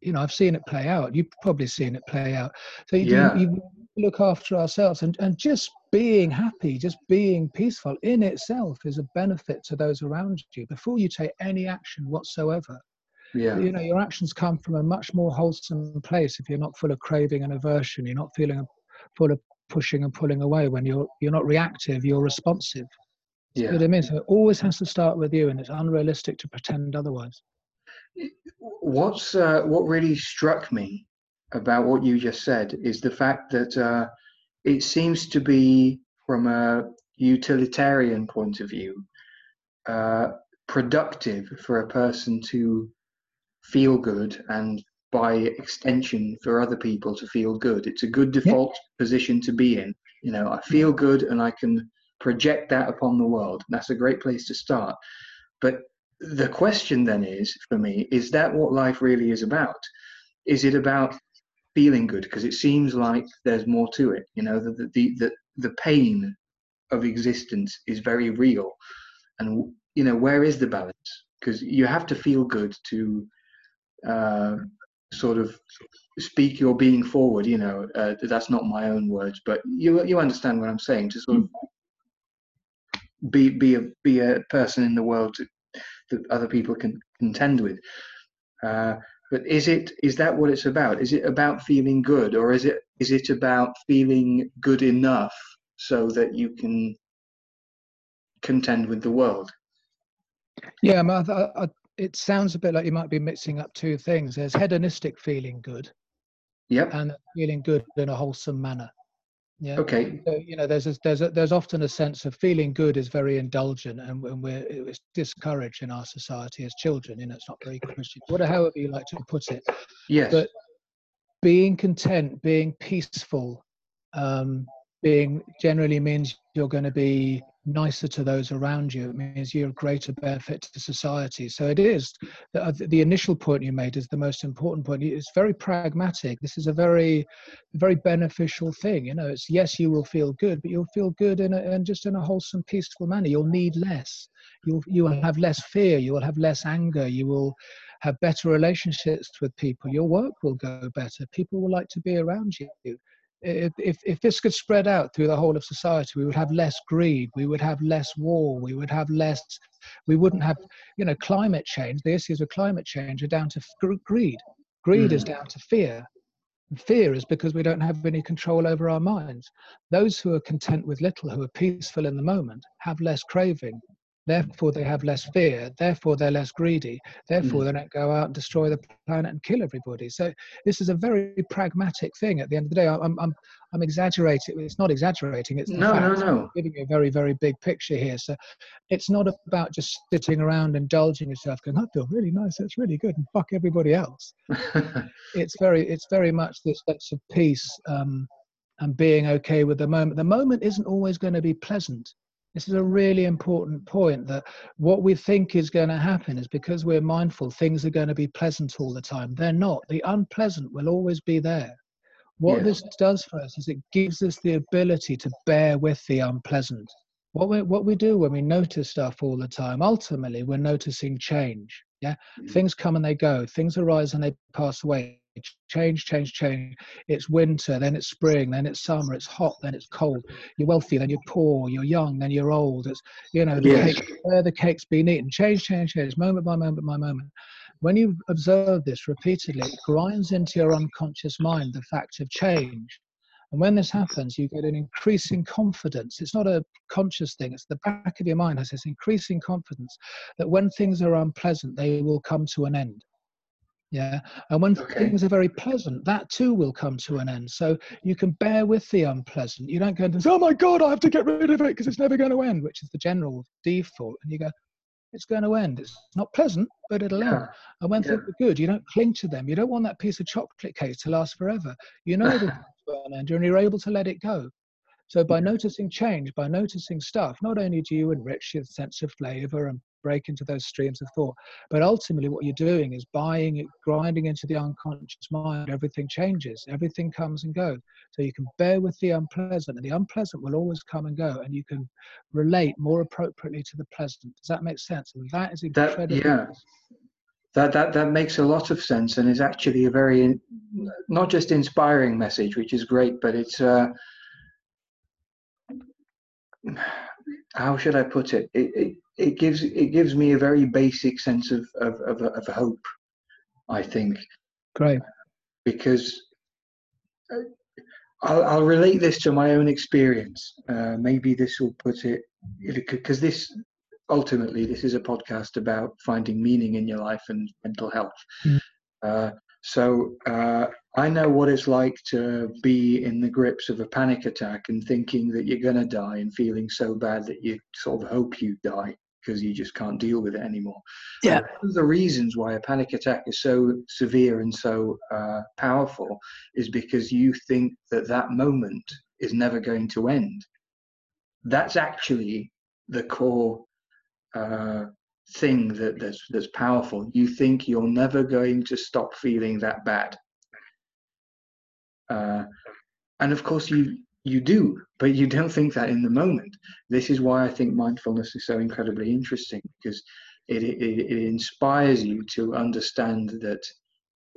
S1: You know, I've seen it play out. You've probably seen it play out. So you, yeah. you, you look after ourselves and, and just being happy, just being peaceful in itself is a benefit to those around you before you take any action whatsoever. Yeah. You know, your actions come from a much more wholesome place if you're not full of craving and aversion, you're not feeling full of pushing and pulling away when you're you're not reactive you're responsive. Yeah. what I mean? So it always has to start with you and it's unrealistic to pretend otherwise.
S2: What's uh, what really struck me about what you just said is the fact that uh, it seems to be from a utilitarian point of view uh, productive for a person to feel good and by extension for other people to feel good. It's a good default yeah. position to be in. You know, I feel good and I can project that upon the world. That's a great place to start. But the question then is for me, is that what life really is about? Is it about feeling good? Because it seems like there's more to it. You know, the the the, the pain of existence is very real. And you know, where is the balance? Because you have to feel good to uh, sort of speak your being forward you know uh, that's not my own words but you you understand what i'm saying to sort of be be a be a person in the world to, that other people can contend with. Uh, but is it is that what it's about? Is it about feeling good or is it is it about feeling good enough so that you can contend with the world?
S1: Yeah I, I, it sounds a bit like you might be mixing up two things. There's hedonistic feeling good,
S2: yep,
S1: and feeling good in a wholesome manner.
S2: Yeah. Okay.
S1: So, you know, there's a, there's a, there's often a sense of feeling good is very indulgent, and, and we're it's discouraged in our society as children. You know, it's not very Christian. Whatever, however you like to put it.
S2: Yes.
S1: But being content, being peaceful, um, being generally means you're going to be nicer to those around you. It means you're a greater benefit to society. So it is the, uh, the initial point you made is the most important point. It's very pragmatic. This is a very, very beneficial thing. You know, it's yes, you will feel good, but you'll feel good in a, and just in a wholesome, peaceful manner. You'll need less. You'll you will have less fear. You will have less anger. You will have better relationships with people. Your work will go better. People will like to be around you if, if this could spread out through the whole of society, we would have less greed, we would have less war, we would have less, we wouldn't have, you know, climate change. The issues of climate change are down to greed. Greed mm. is down to fear. fear is because we don't have any control over our minds. Those who are content with little, who are peaceful in the moment, have less craving, Therefore, they have less fear. Therefore, they're less greedy. Therefore, mm. they don't go out and destroy the planet and kill everybody. So, this is a very pragmatic thing. At the end of the day, I'm I'm I'm exaggerating. It's not exaggerating. It's
S2: no, no, no.
S1: I'm giving you a very very big picture here. So, it's not about just sitting around indulging yourself, going, "I feel really nice. That's really good," and fuck everybody else. it's very it's very much this sense of peace um, and being okay with the moment. The moment isn't always going to be pleasant this is a really important point that what we think is going to happen is because we're mindful, things are going to be pleasant all the time. They're not. The unpleasant will always be there. What yes. this does for us is it gives us the ability to bear with the unpleasant. What we, what we do when we notice stuff all the time, ultimately, we're noticing change. Yeah, mm-hmm. things come and they go, things arise and they pass away change, change, change. It's winter, then it's spring, then it's summer, it's hot, then it's cold. You're wealthy, then you're poor, you're young, then you're old. It's, you know, the yes. cake, where the cake's been eaten. Change, change, change, moment by moment by moment. When you observe this repeatedly, it grinds into your unconscious mind the fact of change. And when this happens, you get an increasing confidence. It's not a conscious thing, it's the back of your mind has this increasing confidence that when things are unpleasant, they will come to an end. Yeah. And when okay. things are very pleasant, that too will come to an end. So you can bear with the unpleasant. You don't go and say, oh my God, I have to get rid of it because it's never going to end, which is the general default. And you go, it's going to end. It's not pleasant, but it'll yeah. end. And when yeah. things are good, you don't cling to them. You don't want that piece of chocolate cake to last forever. You know the end and you're able to let it go. So by noticing change, by noticing stuff, not only do you enrich your sense of flavor and break into those streams of thought. But ultimately, what you're doing is buying it, grinding into the unconscious mind. Everything changes, everything comes and goes. So you can bear with the unpleasant, and the unpleasant will always come and go, and you can relate more appropriately to the pleasant. Does that make sense? And that is incredible.
S2: Yeah. That, that, that makes a lot of sense and is actually a very not just inspiring message which is great but it's uh, how should I put it? It, it? it gives it gives me a very basic sense of of, of, of hope. I think.
S1: Great.
S2: Because uh, I'll, I'll relate this to my own experience. Uh, maybe this will put it because this ultimately this is a podcast about finding meaning in your life and mental health. Mm. Uh, so uh, I know what it's like to be in the grips of a panic attack and thinking that you're going to die and feeling so bad that you sort of hope you die because you just can't deal with it anymore.
S1: Yeah.
S2: one of the reasons why a panic attack is so severe and so uh, powerful is because you think that that moment is never going to end. That's actually the core uh, thing that, that's that's powerful. You think you're never going to stop feeling that bad, uh, and of course you you do, but you don't think that in the moment. This is why I think mindfulness is so incredibly interesting because it, it, it inspires you to understand that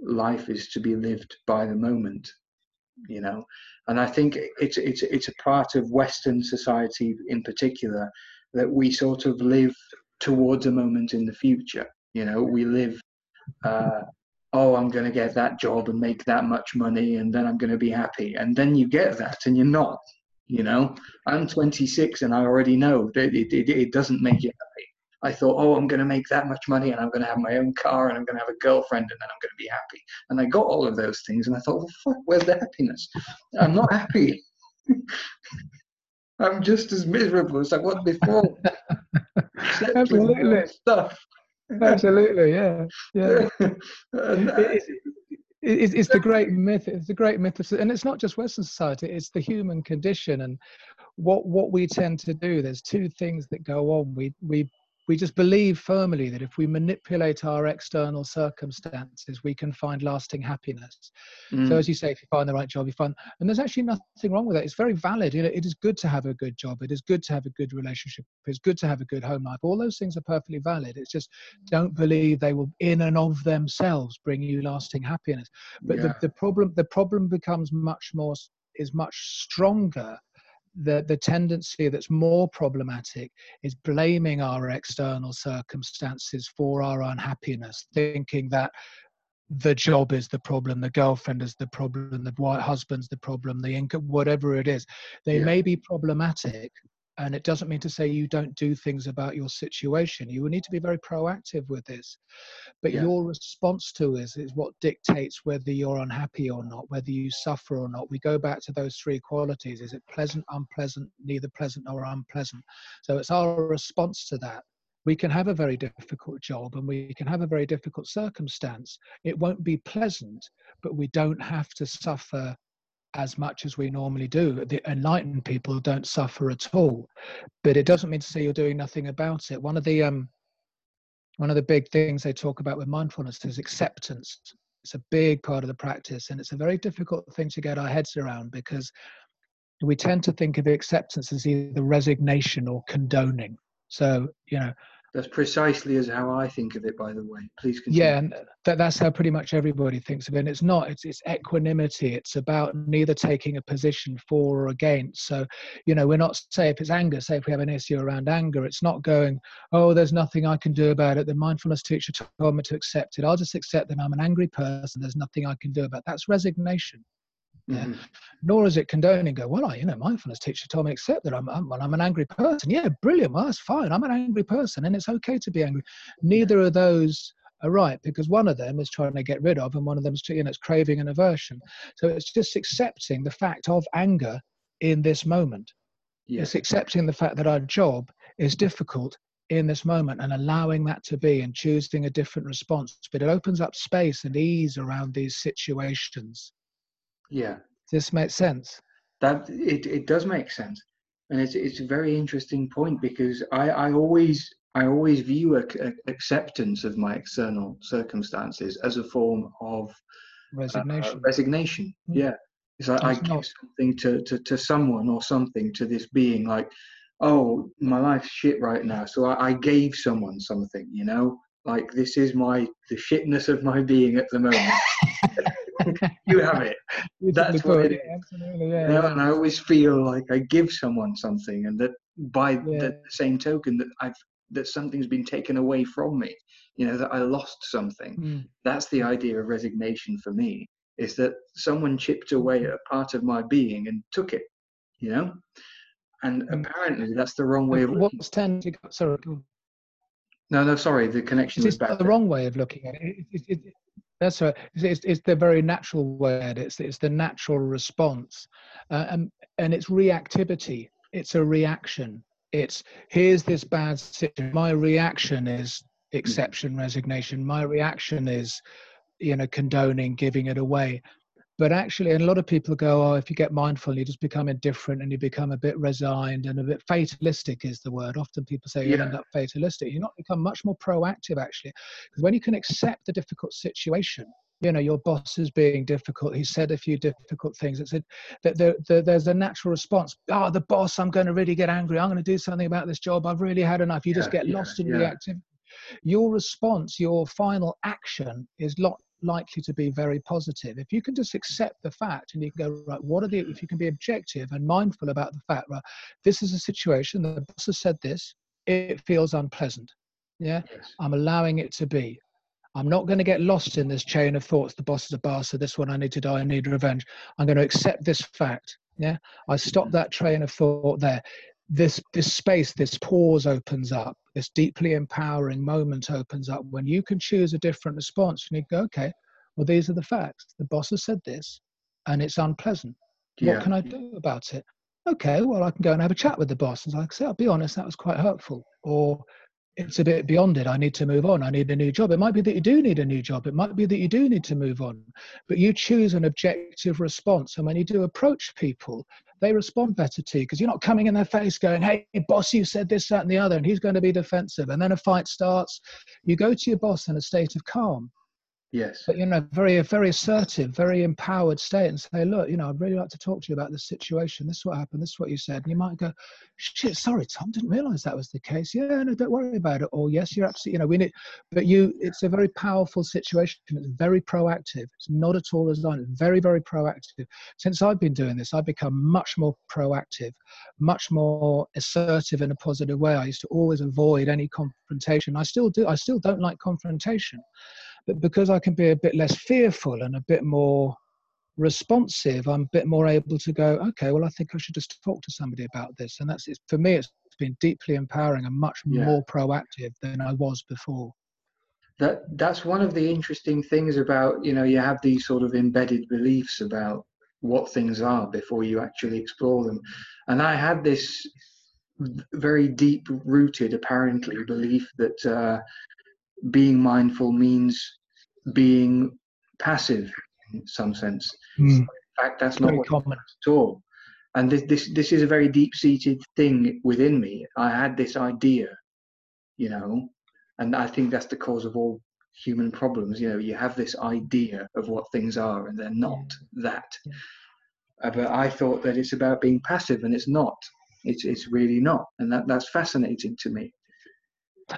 S2: life is to be lived by the moment you know and i think it's it's it's a part of western society in particular that we sort of live towards a moment in the future. You know, we live, uh, oh, I'm going to get that job and make that much money, and then I'm going to be happy. And then you get that, and you're not. You know, I'm 26, and I already know that it, it, it doesn't make you happy. I thought, oh, I'm going to make that much money and I'm going to have my own car and I'm going to have a girlfriend and then I'm going to be happy. And I got all of those things and I thought, well, fuck, where's the happiness? I'm not happy. I'm just as miserable as I was before.
S1: Absolutely.
S2: Stuff.
S1: Absolutely, yeah, yeah. and, uh, it's, it's, it's, the great myth. It's the great myth, of, and it's not just Western society. It's the human condition, and what what we tend to do. There's two things that go on. We we we just believe firmly that if we manipulate our external circumstances, we can find lasting happiness. Mm. So, as you say, if you find the right job, you find, and there's actually nothing wrong with that. It's very valid. You know, it is good to have a good job. It is good to have a good relationship. It's good to have a good home life. All those things are perfectly valid. It's just don't believe they will, in and of themselves, bring you lasting happiness. But yeah. the, the problem, the problem becomes much more is much stronger the, the tendency that's more problematic is blaming our external circumstances for our unhappiness, thinking that the job is the problem, the girlfriend is the problem, the white husband's the problem, the income, whatever it is. They yeah. may be problematic, and it doesn't mean to say you don't do things about your situation. You will need to be very proactive with this. But yeah. your response to is what dictates whether you're unhappy or not, whether you suffer or not. We go back to those three qualities. Is it pleasant, unpleasant, neither pleasant nor unpleasant? So it's our response to that we can have a very difficult job and we can have a very difficult circumstance. It won't be pleasant, but we don't have to suffer as much as we normally do. The enlightened people don't suffer at all, but it doesn't mean to say you're doing nothing about it. One of the um, one of the big things they talk about with mindfulness is acceptance. It's a big part of the practice, and it's a very difficult thing to get our heads around because we tend to think of acceptance as either resignation or condoning. So you know,
S2: that's precisely as how I think of it, by the way. Please continue.
S1: Yeah, and that, that's how pretty much everybody thinks of it. And it's not, it's, it's equanimity. It's about neither taking a position for or against. So, you know, we're not, say, if it's anger, say if we have an issue around anger, it's not going, oh, there's nothing I can do about it. The mindfulness teacher told me to accept it. I'll just accept that I'm an angry person. There's nothing I can do about it. That's resignation. Mm-hmm. Nor is it condoning. Go well. I, you know, mindfulness teacher told me accept that I'm, I'm, I'm an angry person. Yeah, brilliant. Well, that's fine. I'm an angry person, and it's okay to be angry. Neither of those are right because one of them is trying to get rid of, and one of them is you know, it's craving and aversion. So it's just accepting the fact of anger in this moment. Yeah. It's accepting the fact that our job is difficult in this moment and allowing that to be and choosing a different response. But it opens up space and ease around these situations
S2: yeah.
S1: This makes sense.
S2: That it, it does make sense. And it's it's a very interesting point because I, I always I always view a, a, acceptance of my external circumstances as a form of
S1: resignation.
S2: Uh, resignation. Mm. Yeah, it's like I give something to, to to someone or something to this being, like, oh, my life's shit right now, so I, I gave someone something. You know, like this is my the shitness of my being at the moment. you have it. That's what it is. Absolutely, yeah, yeah. And I always feel like I give someone something, and that by yeah. the same token that I've that something's been taken away from me. You know that I lost something. Mm. That's the idea of resignation for me. Is that someone chipped away at a part of my being and took it. You know, and mm. apparently that's the wrong way of.
S1: What's tending? Sorry.
S2: No, no, sorry. The connection
S1: is
S2: bad.
S1: the wrong way of looking at it. it, it, it that's right. It's, it's, the very natural way. It's it's the natural response, uh, and and it's reactivity. It's a reaction. It's here's this bad situation. My reaction is exception, resignation. My reaction is, you know, condoning, giving it away. But actually, and a lot of people go, oh, if you get mindful, you just become indifferent and you become a bit resigned and a bit fatalistic is the word. Often people say you yeah. end up fatalistic. You not become much more proactive actually, because when you can accept the difficult situation, you know your boss is being difficult he said a few difficult things it's a, that there, there, there's a natural response oh the boss i'm going to really get angry i'm going to do something about this job i've really had enough you yeah, just get yeah, lost in yeah. reactivity your response your final action is lot likely to be very positive if you can just accept the fact and you can go right what are the if you can be objective and mindful about the fact right this is a situation the boss has said this it feels unpleasant yeah yes. i'm allowing it to be I'm not going to get lost in this chain of thoughts. The boss is a bastard. This one I need to die. I need revenge. I'm going to accept this fact. Yeah, I stop mm-hmm. that train of thought there. This this space, this pause opens up. This deeply empowering moment opens up when you can choose a different response. And you go, okay, well these are the facts. The boss has said this, and it's unpleasant. Yeah. What can I do about it? Okay, well I can go and have a chat with the boss. And like I say, I'll be honest, that was quite hurtful. Or it's a bit beyond it. I need to move on. I need a new job. It might be that you do need a new job. It might be that you do need to move on. But you choose an objective response. And when you do approach people, they respond better to you because you're not coming in their face going, hey, boss, you said this, that, and the other, and he's going to be defensive. And then a fight starts. You go to your boss in a state of calm.
S2: Yes.
S1: But you know, very very assertive, very empowered state, and say, look, you know, I'd really like to talk to you about this situation. This is what happened. This is what you said. And you might go, shit, sorry, Tom, didn't realise that was the case. Yeah, no, don't worry about it. Or yes, you're absolutely, you know, we need. But you, it's a very powerful situation. It's very proactive. It's not at all resigned. It's very very proactive. Since I've been doing this, I've become much more proactive, much more assertive in a positive way. I used to always avoid any confrontation. I still do. I still don't like confrontation. But because I can be a bit less fearful and a bit more responsive, I'm a bit more able to go, okay, well, I think I should just talk to somebody about this. And that's for me, it's been deeply empowering and much yeah. more proactive than I was before.
S2: That that's one of the interesting things about you know you have these sort of embedded beliefs about what things are before you actually explore them, and I had this very deep rooted apparently belief that uh, being mindful means being passive in some sense. Mm. So in fact, that's not what common at all. And this, this this is a very deep seated thing within me. I had this idea, you know, and I think that's the cause of all human problems. You know, you have this idea of what things are, and they're not yeah. that. Yeah. Uh, but I thought that it's about being passive, and it's not. It's it's really not, and that that's fascinating to me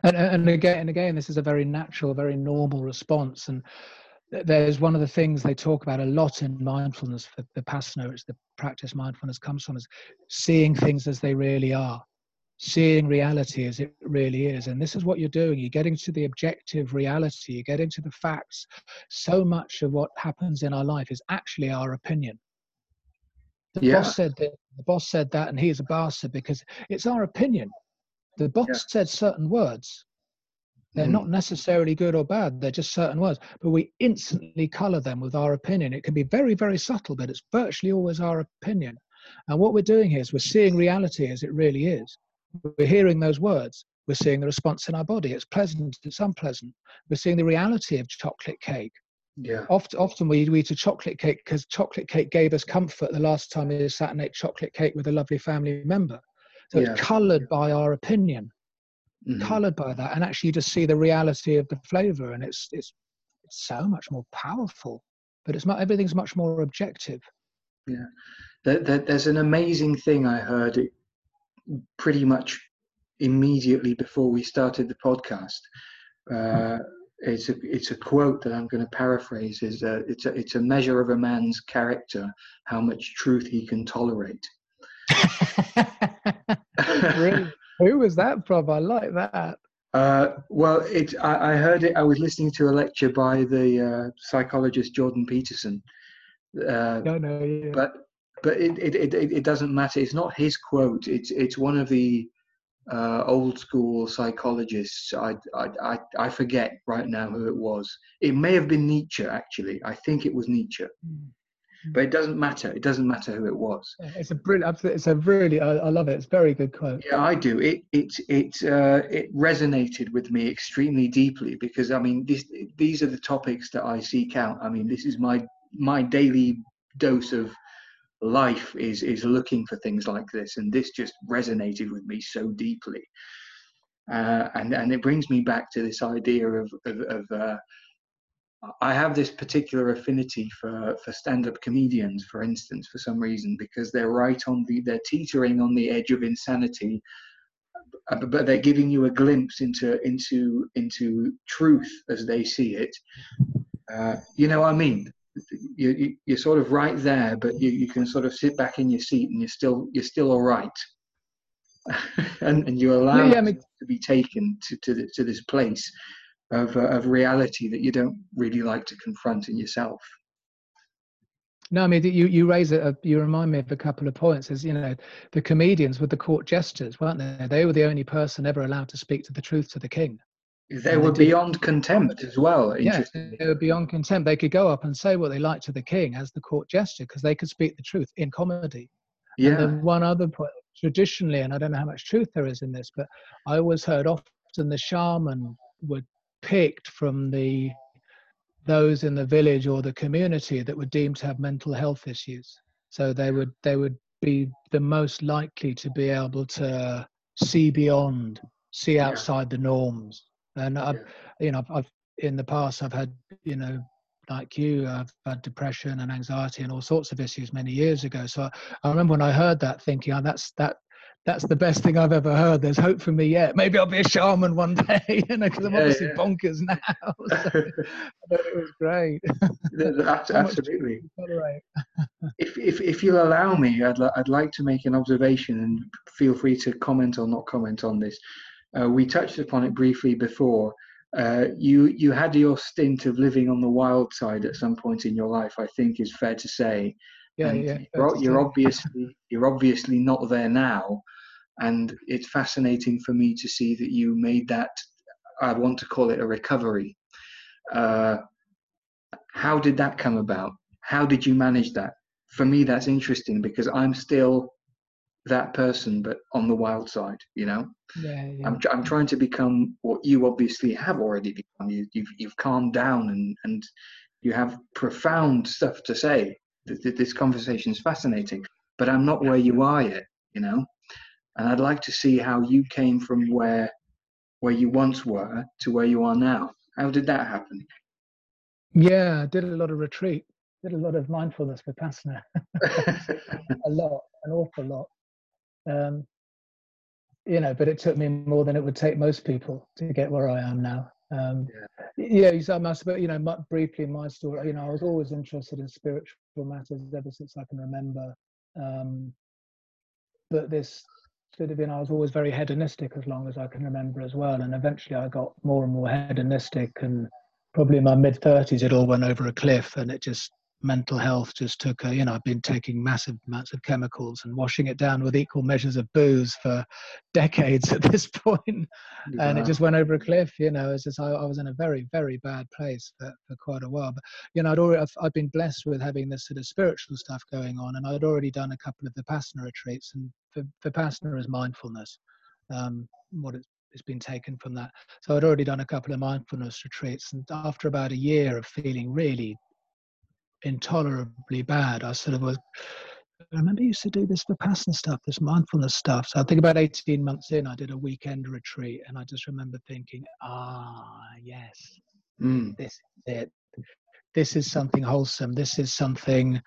S1: and, and again and again this is a very natural very normal response and there's one of the things they talk about a lot in mindfulness for the Vipassana, which the practice mindfulness comes from, is seeing things as they really are, seeing reality as it really is. And this is what you're doing. You're getting to the objective reality, you're getting to the facts. So much of what happens in our life is actually our opinion. The yeah. boss said that, the boss said that, and he's a bastard because it's our opinion. The boss yeah. said certain words. They're mm. not necessarily good or bad, they're just certain words. But we instantly color them with our opinion. It can be very, very subtle, but it's virtually always our opinion. And what we're doing here is we're seeing reality as it really is. We're hearing those words. We're seeing the response in our body. It's pleasant, it's unpleasant. We're seeing the reality of chocolate cake.
S2: Yeah.
S1: Often, often we eat a chocolate cake because chocolate cake gave us comfort the last time we sat and ate chocolate cake with a lovely family member. So yeah. it's colored by our opinion. mm-hmm. colored by that and actually you just see the reality of the flavor and it's it's it's so much more powerful but it's not everything's much more objective
S2: yeah there, there, there's an amazing thing i heard pretty much immediately before we started the podcast uh, it's a it's a quote that I'm going to paraphrase. Is uh, it's a it's a measure of a man's character how much truth he can tolerate.
S1: Who was that from? I like that.
S2: Uh, well, it I, I, heard it. I was listening to a lecture by the uh, psychologist Jordan Peterson.
S1: Uh, no, no, yeah.
S2: But but it, it, it, it doesn't matter. It's not his quote. It's it's one of the uh, old school psychologists. I, I, I, I, forget right now who it was. It may have been Nietzsche, actually. I think it was Nietzsche. Mm. But it doesn't matter. It doesn't matter who it was.
S1: It's a brilliant. It's a really. I, I love it. It's a very good quote.
S2: Yeah, I do. It it it uh, it resonated with me extremely deeply because I mean, this, these are the topics that I seek out. I mean, this is my my daily dose of life is is looking for things like this and this just resonated with me so deeply uh, and and it brings me back to this idea of of, of uh, I have this particular affinity for for stand-up comedians, for instance, for some reason, because they're right on the they're teetering on the edge of insanity, uh, but they're giving you a glimpse into into into truth as they see it. Uh, you know what I mean? you, you are sort of right there, but you, you can sort of sit back in your seat and you're still you're still all right, and and you allow yeah, yeah, I mean, to be taken to to, the, to this place of uh, of reality that you don't really like to confront in yourself.
S1: No, I mean you you raise it. You remind me of a couple of points. As you know, the comedians with the court jesters, weren't they? They were the only person ever allowed to speak to the truth to the king.
S2: They were they beyond contempt as well.
S1: Yeah, they were beyond contempt. They could go up and say what they liked to the king as the court jester because they could speak the truth in comedy. Yeah. And then one other point, traditionally, and I don't know how much truth there is in this, but I always heard often the shaman were picked from the those in the village or the community that were deemed to have mental health issues. So they would they would be the most likely to be able to see beyond, see outside yeah. the norms and I've, you know, I've, I've, in the past I've had, you know, like you, I've had depression and anxiety and all sorts of issues many years ago. So I, I remember when I heard that, thinking, oh, that's that. That's the best thing I've ever heard. There's hope for me yet. Maybe I'll be a shaman one day, you know, because I'm yeah, obviously yeah. bonkers now. so, but it was great.
S2: Absolutely. if, if, if you'll allow me, I'd, I'd like to make an observation and feel free to comment or not comment on this. Uh, we touched upon it briefly before. Uh, you you had your stint of living on the wild side at some point in your life. I think is fair to say.
S1: Yeah, yeah.
S2: You're, you're obviously you're obviously not there now, and it's fascinating for me to see that you made that. I want to call it a recovery. Uh, how did that come about? How did you manage that? For me, that's interesting because I'm still that person, but on the wild side, you know?
S1: Yeah, yeah.
S2: I'm, I'm trying to become what you obviously have already become. You, you've, you've calmed down and, and you have profound stuff to say. This conversation is fascinating, but I'm not where you are yet, you know? And I'd like to see how you came from where where you once were to where you are now. How did that happen?
S1: Yeah, I did a lot of retreat, did a lot of mindfulness vipassana, a lot, an awful lot. Um, you know, but it took me more than it would take most people to get where I am now. Um, yeah, yeah I must, but you know, briefly my story. You know, I was always interested in spiritual matters ever since I can remember. Um, but this sort of, you know, I was always very hedonistic as long as I can remember as well. And eventually, I got more and more hedonistic, and probably in my mid thirties, it all went over a cliff, and it just mental health just took a, you know, I've been taking massive amounts of chemicals and washing it down with equal measures of booze for decades at this point. and it just went over a cliff, you know, it's just, I, I, was in a very, very bad place for, for quite a while. But, you know, I'd already, I've, I've been blessed with having this sort of spiritual stuff going on and I'd already done a couple of the Vipassana retreats and Vipassana is mindfulness. Um, what it's has been taken from that. So I'd already done a couple of mindfulness retreats, and after about a year of feeling really intolerably bad. I sort of was I remember you used to do this Vipassana stuff, this mindfulness stuff. So I think about 18 months in, I did a weekend retreat, and I just remember thinking, ah, yes, mm. this is it. This is something wholesome. This is something,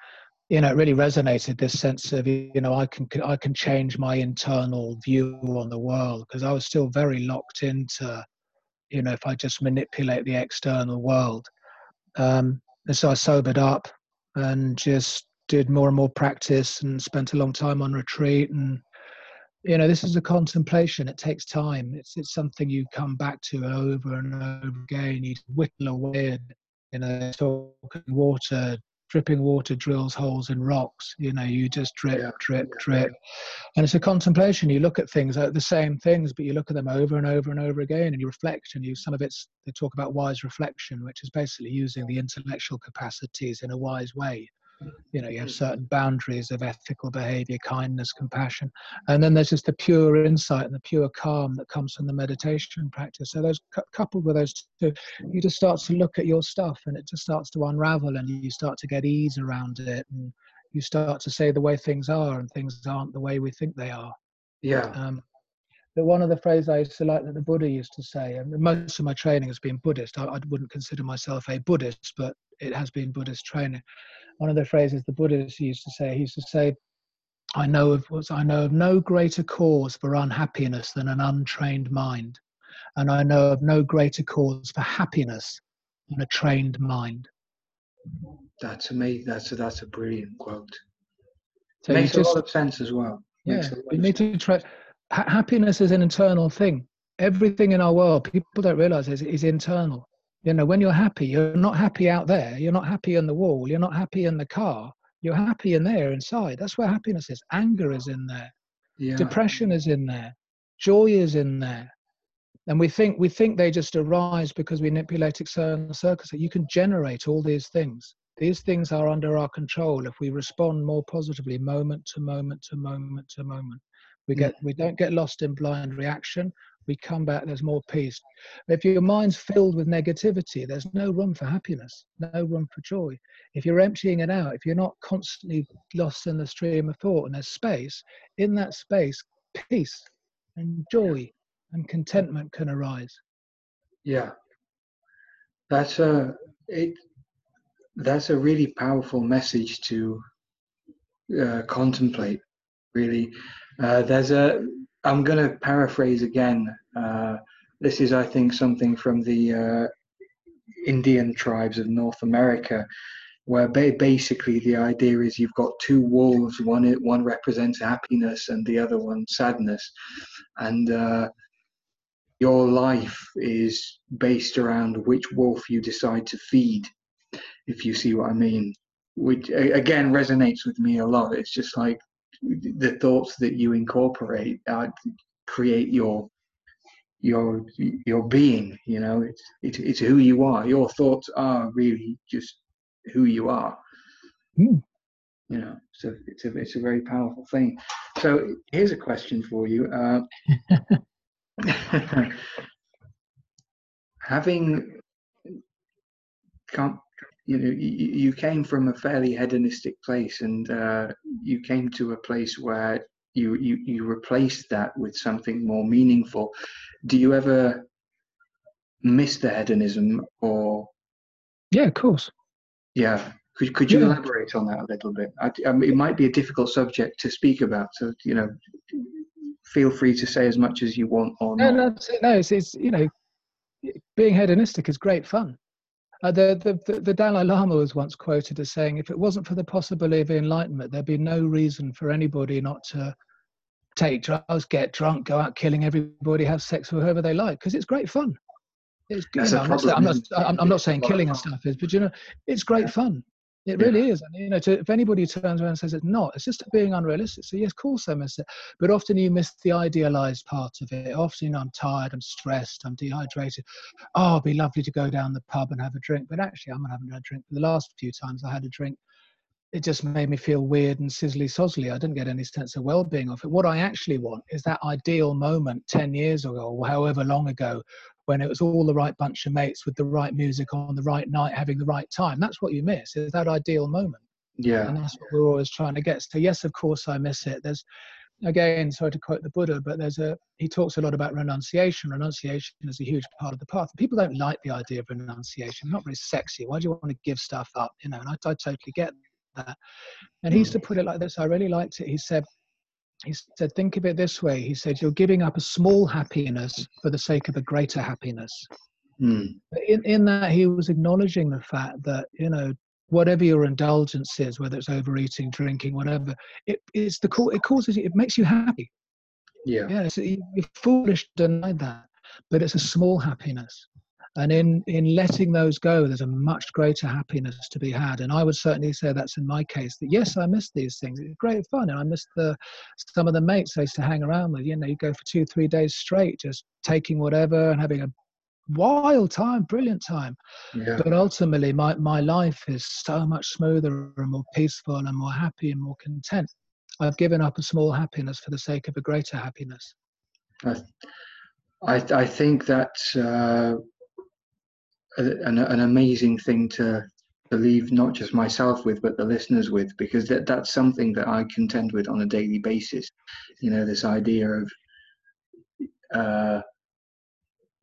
S1: you know, it really resonated. This sense of, you know, I can I can change my internal view on the world because I was still very locked into, you know, if I just manipulate the external world. Um, and so I sobered up and just did more and more practice and spent a long time on retreat. And you know this is a contemplation. It takes time. It's it's something you come back to over and over again. You whittle away you know talking water dripping water drills holes in rocks you know you just drip yeah. drip drip and it's a contemplation you look at things like the same things but you look at them over and over and over again and you reflect and you some of it's they talk about wise reflection which is basically using the intellectual capacities in a wise way you know you have certain boundaries of ethical behavior kindness compassion and then there's just the pure insight and the pure calm that comes from the meditation practice. So those coupled with those two you just start to look at your stuff and it just starts to unravel and you start to get ease around it and you start to say the way things are and things aren't the way we think they are.
S2: Yeah. Um,
S1: but one of the phrases I used to like that the Buddha used to say, and most of my training has been Buddhist. I, I wouldn't consider myself a Buddhist, but it has been Buddhist training one of the phrases the Buddhists used to say, he used to say, I know of I know of no greater cause for unhappiness than an untrained mind, and I know of no greater cause for happiness than a trained mind.
S2: That's amazing. That's a, that's a brilliant quote. So Makes just, a lot of sense as well.
S1: Makes yeah, you need to try. Ha- happiness is an internal thing. Everything in our world, people don't realize, is, is internal. You know, when you're happy, you're not happy out there. You're not happy in the wall. You're not happy in the car. You're happy in there inside. That's where happiness is. Anger is in there. Yeah. Depression is in there. Joy is in there. And we think we think they just arise because we manipulate external circuits. You can generate all these things. These things are under our control if we respond more positively, moment to moment to moment to moment. We get we don't get lost in blind reaction we come back, there's more peace. If your mind's filled with negativity, there's no room for happiness, no room for joy. If you're emptying it out, if you're not constantly lost in the stream of thought and there's space, in that space, peace and joy and contentment can arise.
S2: Yeah. That's a it that's a really powerful message to uh, contemplate really uh, there's a I'm going to paraphrase again. Uh, this is, I think, something from the uh, Indian tribes of North America, where ba- basically the idea is you've got two wolves. One one represents happiness, and the other one sadness, and uh, your life is based around which wolf you decide to feed. If you see what I mean, which again resonates with me a lot. It's just like the thoughts that you incorporate uh, create your your your being you know? It's, it's it's who you are. Your thoughts are really just who you are. Mm. you know so it's a it's a very powerful thing. So here's a question for you uh, having come you know you, you came from a fairly hedonistic place and uh, you came to a place where you, you you replaced that with something more meaningful. Do you ever miss the hedonism or?
S1: Yeah of course.
S2: Yeah. Could, could you yeah. elaborate on that a little bit? I, I mean, it might be a difficult subject to speak about so you know feel free to say as much as you want or
S1: no, not. no, no it's, it's you know being hedonistic is great fun uh, the, the, the Dalai Lama was once quoted as saying, if it wasn't for the possibility of enlightenment, there'd be no reason for anybody not to take drugs, get drunk, go out killing everybody, have sex with whoever they like, because it's great fun. It's, you know, I'm, not, I'm, not, I'm, I'm, not, saying killing and stuff is, but you know, it's great fun. It really yeah. is. And, you know, to, if anybody turns around and says it's not, it's just being unrealistic. So yes, of course I miss it. But often you miss the idealized part of it. Often, you know, I'm tired, I'm stressed, I'm dehydrated. Oh, it'd be lovely to go down the pub and have a drink. But actually, I'm not having a drink. For the last few times I had a drink, it just made me feel weird and sizzly sozzly. I didn't get any sense of well-being of it. What I actually want is that ideal moment 10 years ago or however long ago when it was all the right bunch of mates with the right music on the right night, having the right time. That's what you miss, is that ideal moment.
S2: Yeah.
S1: And that's what we're always trying to get. So yes, of course I miss it. There's again, sorry to quote the Buddha, but there's a he talks a lot about renunciation. Renunciation is a huge part of the path. People don't like the idea of renunciation. Not very sexy. Why do you want to give stuff up? You know, and I, I totally get that. And he used to mm. put it like this. I really liked it. He said, he said, think of it this way. He said, you're giving up a small happiness for the sake of a greater happiness.
S2: Mm.
S1: In, in that, he was acknowledging the fact that, you know, whatever your indulgence is, whether it's overeating, drinking, whatever, it, it's the it causes it makes you happy.
S2: Yeah.
S1: Yeah. So you're foolish to deny that, but it's a small happiness. And in, in letting those go, there's a much greater happiness to be had. And I would certainly say that's in my case that yes, I miss these things. It's great fun. And I miss the some of the mates I used to hang around with. You know, you go for two, three days straight, just taking whatever and having a wild time, brilliant time.
S2: Yeah.
S1: But ultimately, my, my life is so much smoother and more peaceful and more happy and more content. I've given up a small happiness for the sake of a greater happiness.
S2: I, I, I think that uh, an, an amazing thing to, to leave not just myself with, but the listeners with, because that, that's something that I contend with on a daily basis. You know, this idea of uh,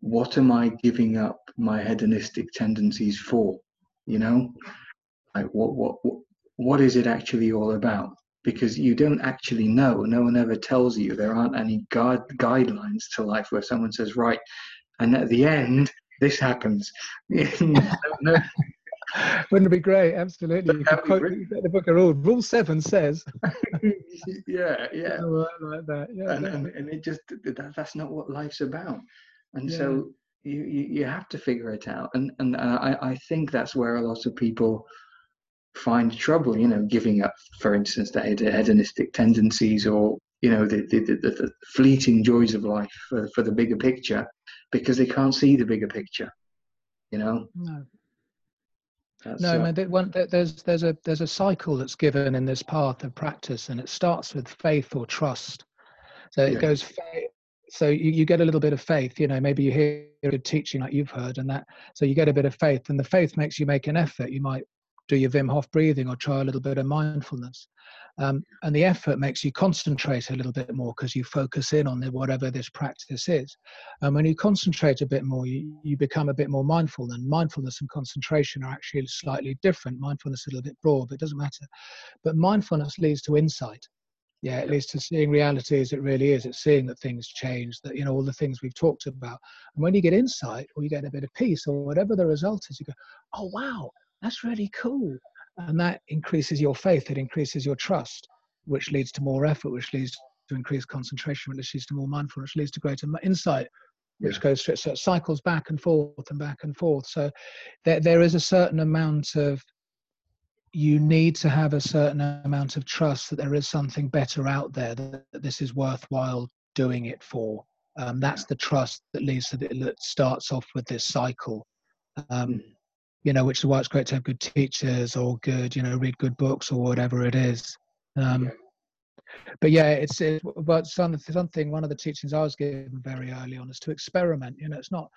S2: what am I giving up my hedonistic tendencies for? You know, like what what what, what is it actually all about? Because you don't actually know. No one ever tells you. There aren't any guide, guidelines to life where someone says, right, and at the end, this happens. no,
S1: Wouldn't it be great? Absolutely. You could quote the book of rules. Rule seven says.
S2: yeah, yeah.
S1: Oh, like that. Yeah,
S2: and, and, and, it just that, that's not what life's about and yeah. so you, you, you have to figure it out and and uh, I, I think that's where a lot of people find trouble you know giving up for instance the hedonistic tendencies or you know the, the, the, the fleeting joys of life for, for the bigger picture because they can't see the bigger picture you know
S1: no that's, no, uh, man. One, there's there's a there's a cycle that's given in this path of practice, and it starts with faith or trust. So it yeah. goes faith, so you, you get a little bit of faith you know maybe you hear a good teaching like you've heard and that so you get a bit of faith and the faith makes you make an effort you might do your Wim Hof breathing or try a little bit of mindfulness. Um, and the effort makes you concentrate a little bit more because you focus in on the, whatever this practice is. And when you concentrate a bit more you, you become a bit more mindful and mindfulness and concentration are actually slightly different. Mindfulness is a little bit broad but it doesn't matter. But mindfulness leads to insight. Yeah it leads to seeing reality as it really is. It's seeing that things change that you know all the things we've talked about. And when you get insight or you get a bit of peace or whatever the result is you go oh wow that's really cool and that increases your faith it increases your trust which leads to more effort which leads to increased concentration which leads to more mindfulness which leads to greater insight which yeah. goes through so it cycles back and forth and back and forth so there, there is a certain amount of you need to have a certain amount of trust that there is something better out there that, that this is worthwhile doing it for. Um, that's the trust that leads to the, that starts off with this cycle. Um, mm. You know, which is why it's great to have good teachers or good, you know, read good books or whatever it is. Um, yeah. But yeah, it's it, but something, something. One of the teachings I was given very early on is to experiment. You know, it's not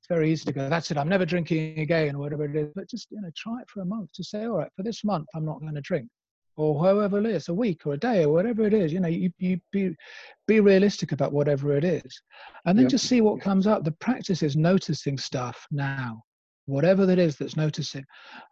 S1: it's very easy to go, that's it, I'm never drinking again, or whatever it is. But just, you know, try it for a month to say, all right, for this month, I'm not going to drink. Or however it is, a week or a day or whatever it is, you know, you, you be be realistic about whatever it is. And then just see what comes up. The practice is noticing stuff now whatever that is that's noticing.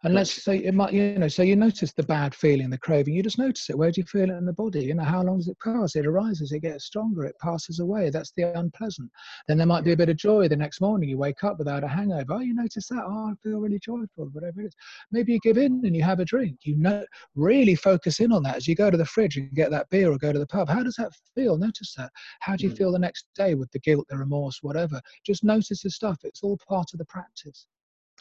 S1: And let's say it might you know so you notice the bad feeling the craving you just notice it. Where do you feel it in the body? You know how long does it pass? It arises it gets stronger it passes away. That's the unpleasant. Then there might be a bit of joy the next morning. You wake up without a hangover. Oh you notice that? Oh i feel really joyful whatever it is. Maybe you give in and you have a drink. You know really focus in on that. As you go to the fridge and get that beer or go to the pub. How does that feel? Notice that. How do you mm. feel the next day with the guilt the remorse whatever? Just notice the stuff. It's all part of the practice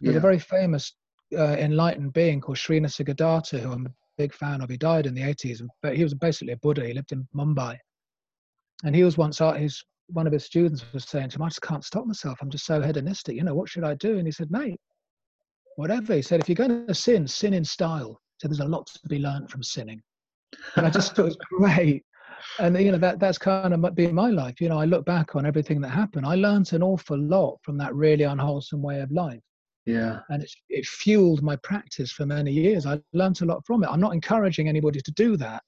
S1: there's yeah. a very famous uh, enlightened being called Sri Nisargadatta, who I'm a big fan of. He died in the 80s, but he was basically a Buddha. He lived in Mumbai. And he was once, his one of his students was saying to him, I just can't stop myself. I'm just so hedonistic. You know, what should I do? And he said, mate, whatever. He said, if you're going to sin, sin in style. So there's a lot to be learned from sinning. And I just thought it was great. And, you know, that that's kind of been my life. You know, I look back on everything that happened. I learned an awful lot from that really unwholesome way of life
S2: Yeah.
S1: And it, it fueled my practice for many years. I learned a lot from it. I'm not encouraging anybody to do that,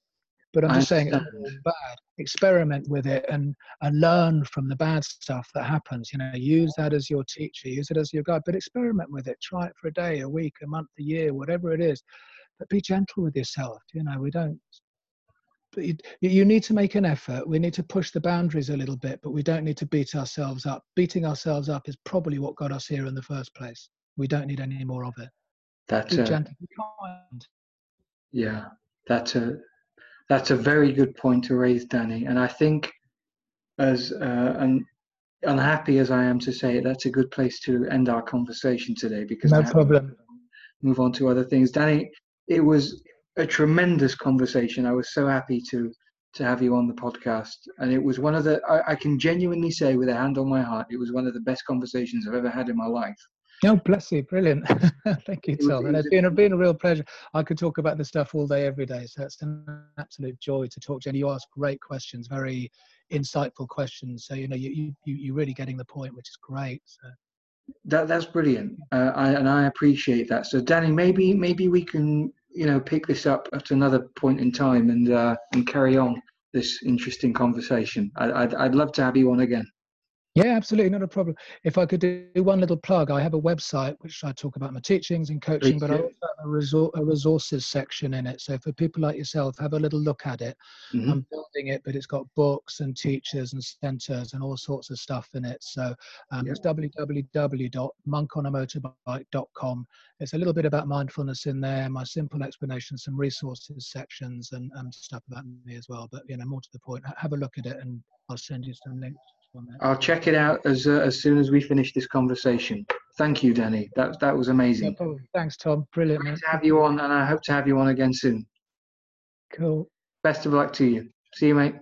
S1: but I'm just saying it's bad. Experiment with it and, and learn from the bad stuff that happens. You know, use that as your teacher, use it as your guide, but experiment with it. Try it for a day, a week, a month, a year, whatever it is. But be gentle with yourself. You know, we don't but you, you, need to make an effort. We need to push the boundaries a little bit, but we don't need to beat ourselves up. Beating ourselves up is probably what got us here in the first place. We don't need any more of it.
S2: That's a, yeah, that's a that's a very good point to raise, Danny. And I think, as uh, un, unhappy as I am to say it, that's a good place to end our conversation today because
S1: no problem.
S2: Move on to other things, Danny. It was a tremendous conversation. I was so happy to to have you on the podcast, and it was one of the I, I can genuinely say with a hand on my heart, it was one of the best conversations I've ever had in my life.
S1: Oh, bless you. Brilliant. Thank you, Tom. and it's been, a, been a real pleasure. I could talk about this stuff all day, every day. So it's an absolute joy to talk to you. And you ask great questions, very insightful questions. So, you know, you, you, you're really getting the point, which is great. So.
S2: That, that's brilliant. Uh, I, and I appreciate that. So, Danny, maybe, maybe we can you know pick this up at another point in time and uh, and carry on this interesting conversation. I, I'd I'd love to have you on again.
S1: Yeah, absolutely, not a problem. If I could do one little plug, I have a website which I talk about my teachings and coaching, but I also have a, resor- a, resources section in it. So for people like yourself, have a little look at it. Mm-hmm. I'm building it, but it's got books and teachers and centers and all sorts of stuff in it. So um, yep. it's www.monkonamotorbike.com. It's a little bit about mindfulness in there, my simple explanation, some resources sections, and, and stuff about me as well. But you know, more to the point, have a look at it, and I'll send you some links.
S2: I'll check it out as uh, as soon as we finish this conversation. Thank you, Danny. That that was amazing.
S1: No Thanks, Tom. Brilliant.
S2: Great to have you on, and I hope to have you on again soon.
S1: Cool.
S2: Best of luck to you. See you, mate.